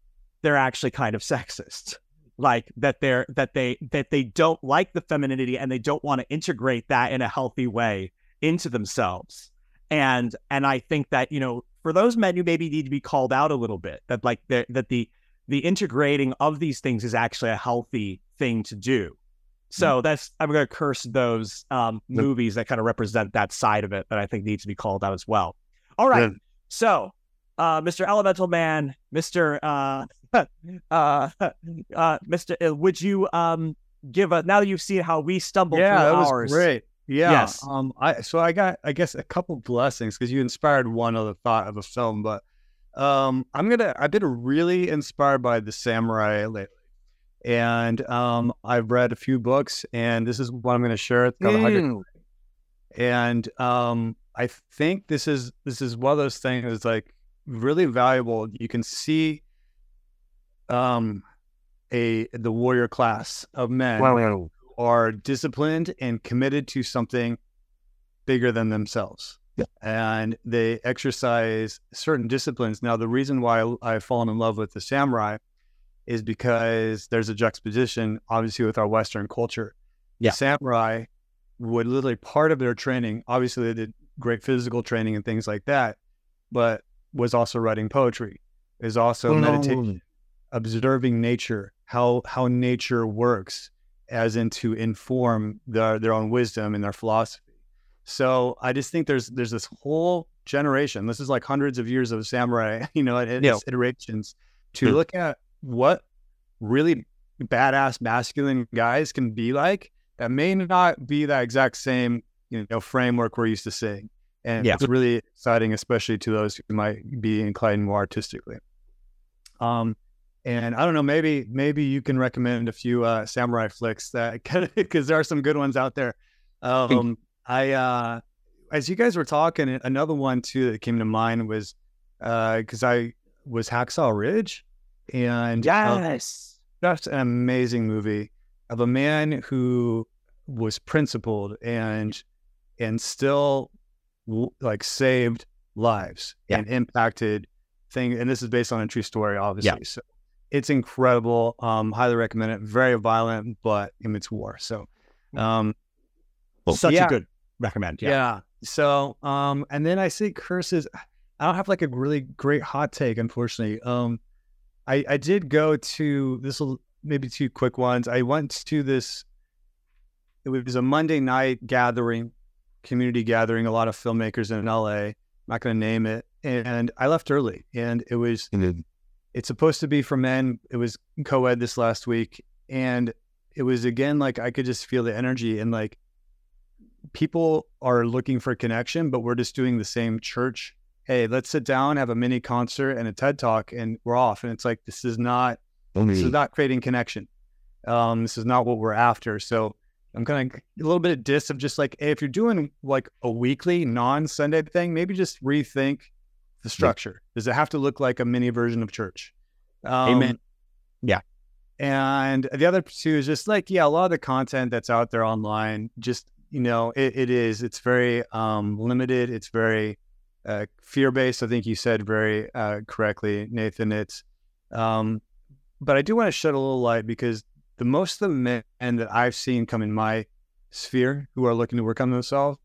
they're actually kind of sexist like that they're that they that they don't like the femininity and they don't want to integrate that in a healthy way into themselves and and i think that you know for those men who maybe need to be called out a little bit that like the, that the the integrating of these things is actually a healthy thing to do so mm-hmm. that's i'm going to curse those um, movies that kind of represent that side of it that i think needs to be called out as well all right yeah. so uh, Mr. Elemental Man, Mr. Uh, uh, uh, Mr. Uh, would you um give a now that you've seen how we stumbled yeah, through that ours? was great. Yeah. Yes. Um. I so I got I guess a couple blessings because you inspired one other thought of a film, but um, I'm gonna I've been really inspired by the samurai lately, and um, I've read a few books, and this is what I'm gonna share. It's called mm. and um, I think this is this is one of those things that's like really valuable. You can see um a the warrior class of men wow. who are disciplined and committed to something bigger than themselves. Yeah. And they exercise certain disciplines. Now, the reason why I've fallen in love with the samurai is because there's a juxtaposition, obviously, with our Western culture. Yeah. The samurai would literally part of their training, obviously, they did great physical training and things like that, but was also writing poetry, is also oh, meditation, observing nature, how how nature works, as in to inform their their own wisdom and their philosophy. So I just think there's there's this whole generation. This is like hundreds of years of samurai, you know, yeah. iterations to hmm. look at what really badass masculine guys can be like. That may not be that exact same you know framework we're used to seeing. And yeah. it's really exciting, especially to those who might be inclined more artistically. Um, and I don't know, maybe maybe you can recommend a few uh, samurai flicks that because there are some good ones out there. Um, I uh, as you guys were talking, another one too that came to mind was because uh, I was Hacksaw Ridge, and uh, yes, that's an amazing movie of a man who was principled and and still like saved lives yeah. and impacted things. And this is based on a true story, obviously. Yeah. So it's incredible. Um, highly recommend it. Very violent, but it's war. So, um, well, such yeah. a good recommend. Yeah. yeah. So, um, and then I say curses. I don't have like a really great hot take, unfortunately. Um, I I did go to this will maybe two quick ones. I went to this. It was a Monday night gathering, community gathering. A lot of filmmakers in LA. I'm not going to name it, and I left early, and it was. It's supposed to be for men. It was co-ed this last week, and it was again like I could just feel the energy and like people are looking for connection, but we're just doing the same church. Hey, let's sit down, have a mini concert and a TED talk, and we're off. And it's like this is not this is not creating connection. Um, this is not what we're after. So I'm kind of a little bit of diss of just like, hey, if you're doing like a weekly non-Sunday thing, maybe just rethink the structure. Does it have to look like a mini version of church? Um, Amen. Yeah. And the other two is just like, yeah, a lot of the content that's out there online, just you know, it, it is. It's very um, limited. It's very uh, fear based. I think you said very uh, correctly, Nathan. It's, um, but I do want to shed a little light because the most of the men that I've seen come in my sphere who are looking to work on themselves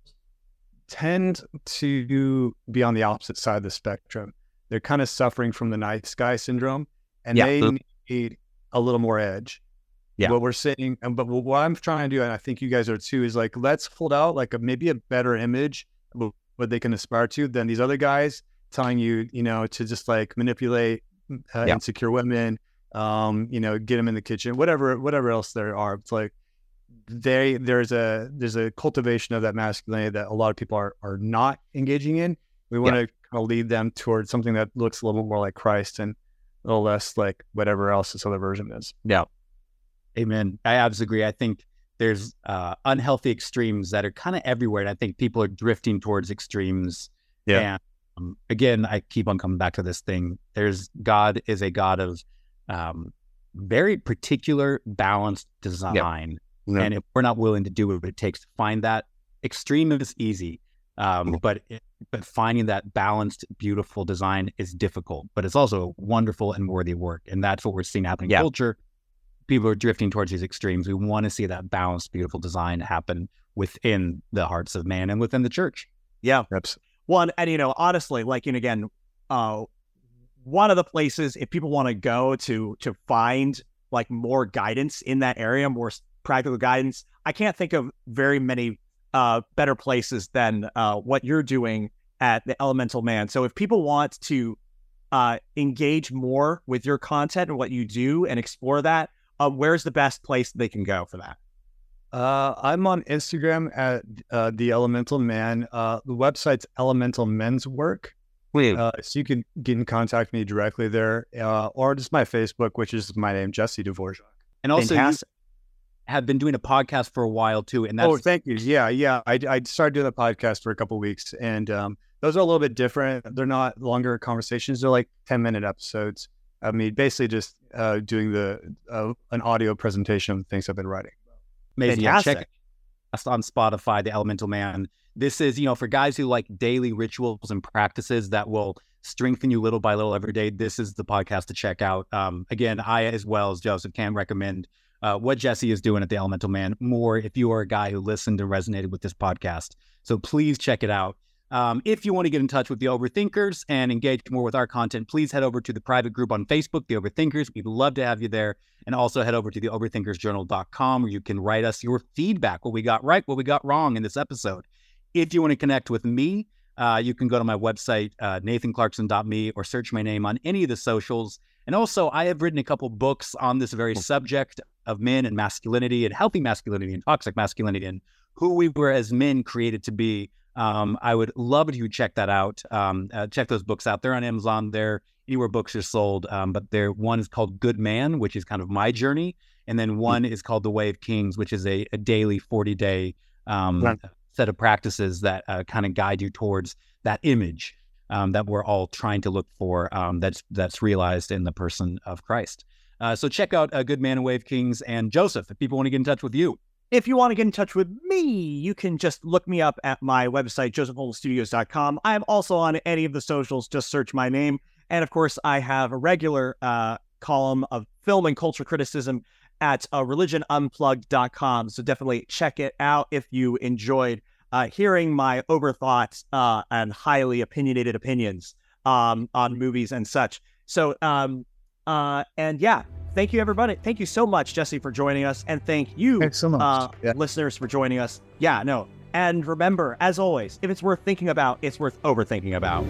tend to be on the opposite side of the spectrum. They're kind of suffering from the nice guy syndrome, and yeah. they need a little more edge. Yeah. What we're saying, and but what I'm trying to do, and I think you guys are too, is like let's hold out like a maybe a better image of what they can aspire to than these other guys telling you, you know, to just like manipulate uh, yeah. insecure women, um, you know, get them in the kitchen, whatever, whatever else there are. It's like they there's a there's a cultivation of that masculinity that a lot of people are are not engaging in. We want yeah. to kind of lead them towards something that looks a little more like Christ and a little less like whatever else this other version is. Yeah. Amen. I absolutely agree. I think there's uh, unhealthy extremes that are kind of everywhere, and I think people are drifting towards extremes. Yeah. And um, again, I keep on coming back to this thing. There's God is a God of um, very particular, balanced design, yeah. and if we're not willing to do what it takes to find that, extreme is easy. Um, but it, but finding that balanced, beautiful design is difficult, but it's also wonderful and worthy work, and that's what we're seeing happen in yeah. culture people are drifting towards these extremes. We want to see that balanced, beautiful design happen within the hearts of man and within the church. Yeah. That's one. And, you know, honestly, like, and again, uh, one of the places if people want to go to to find like more guidance in that area, more practical guidance, I can't think of very many uh, better places than uh, what you're doing at the Elemental Man. So if people want to uh, engage more with your content and what you do and explore that, uh, where's the best place they can go for that? Uh, I'm on Instagram at uh, the Elemental Man. Uh, the website's Elemental Men's Work. Uh, so you can get in contact me directly there, uh, or just my Facebook, which is my name, Jesse Dvorak. And also, you have been doing a podcast for a while too. And that's... oh, thank you. Yeah, yeah. I, I started doing a podcast for a couple weeks, and um, those are a little bit different. They're not longer conversations; they're like ten minute episodes. I mean, basically just uh, doing the uh, an audio presentation of things I've been writing. Amazing. Yeah, check on Spotify, The Elemental Man. This is, you know, for guys who like daily rituals and practices that will strengthen you little by little every day. This is the podcast to check out. Um, again, I as well as Joseph can recommend uh, what Jesse is doing at The Elemental Man more if you are a guy who listened and resonated with this podcast. So please check it out. Um, if you want to get in touch with the Overthinkers and engage more with our content, please head over to the private group on Facebook, the Overthinkers. We'd love to have you there. And also head over to the overthinkersjournal.com where you can write us your feedback, what we got right, what we got wrong in this episode. If you want to connect with me, uh, you can go to my website, uh, nathanclarkson.me, or search my name on any of the socials. And also, I have written a couple books on this very subject of men and masculinity and healthy masculinity and toxic masculinity and who we were as men created to be um, I would love if you check that out. Um, uh, check those books out. They're on Amazon. They're anywhere books are sold. Um, but there one is called Good Man, which is kind of my journey, and then hmm. one is called The Way of Kings, which is a, a daily forty day um, right. set of practices that uh, kind of guide you towards that image um, that we're all trying to look for. Um, that's that's realized in the person of Christ. Uh, so check out uh, Good Man and Way of Kings and Joseph if people want to get in touch with you. If you want to get in touch with me, you can just look me up at my website, josephholdenstudios.com. I'm also on any of the socials, just search my name. And of course, I have a regular uh, column of film and culture criticism at uh, religionunplugged.com. So definitely check it out if you enjoyed uh, hearing my overthought uh, and highly opinionated opinions um, on movies and such. So, um, uh, and yeah, thank you, everybody. Thank you so much, Jesse, for joining us. And thank you, Thanks so much. uh, Yeah. listeners, for joining us. Yeah, no. And remember, as always, if it's worth thinking about, it's worth overthinking about.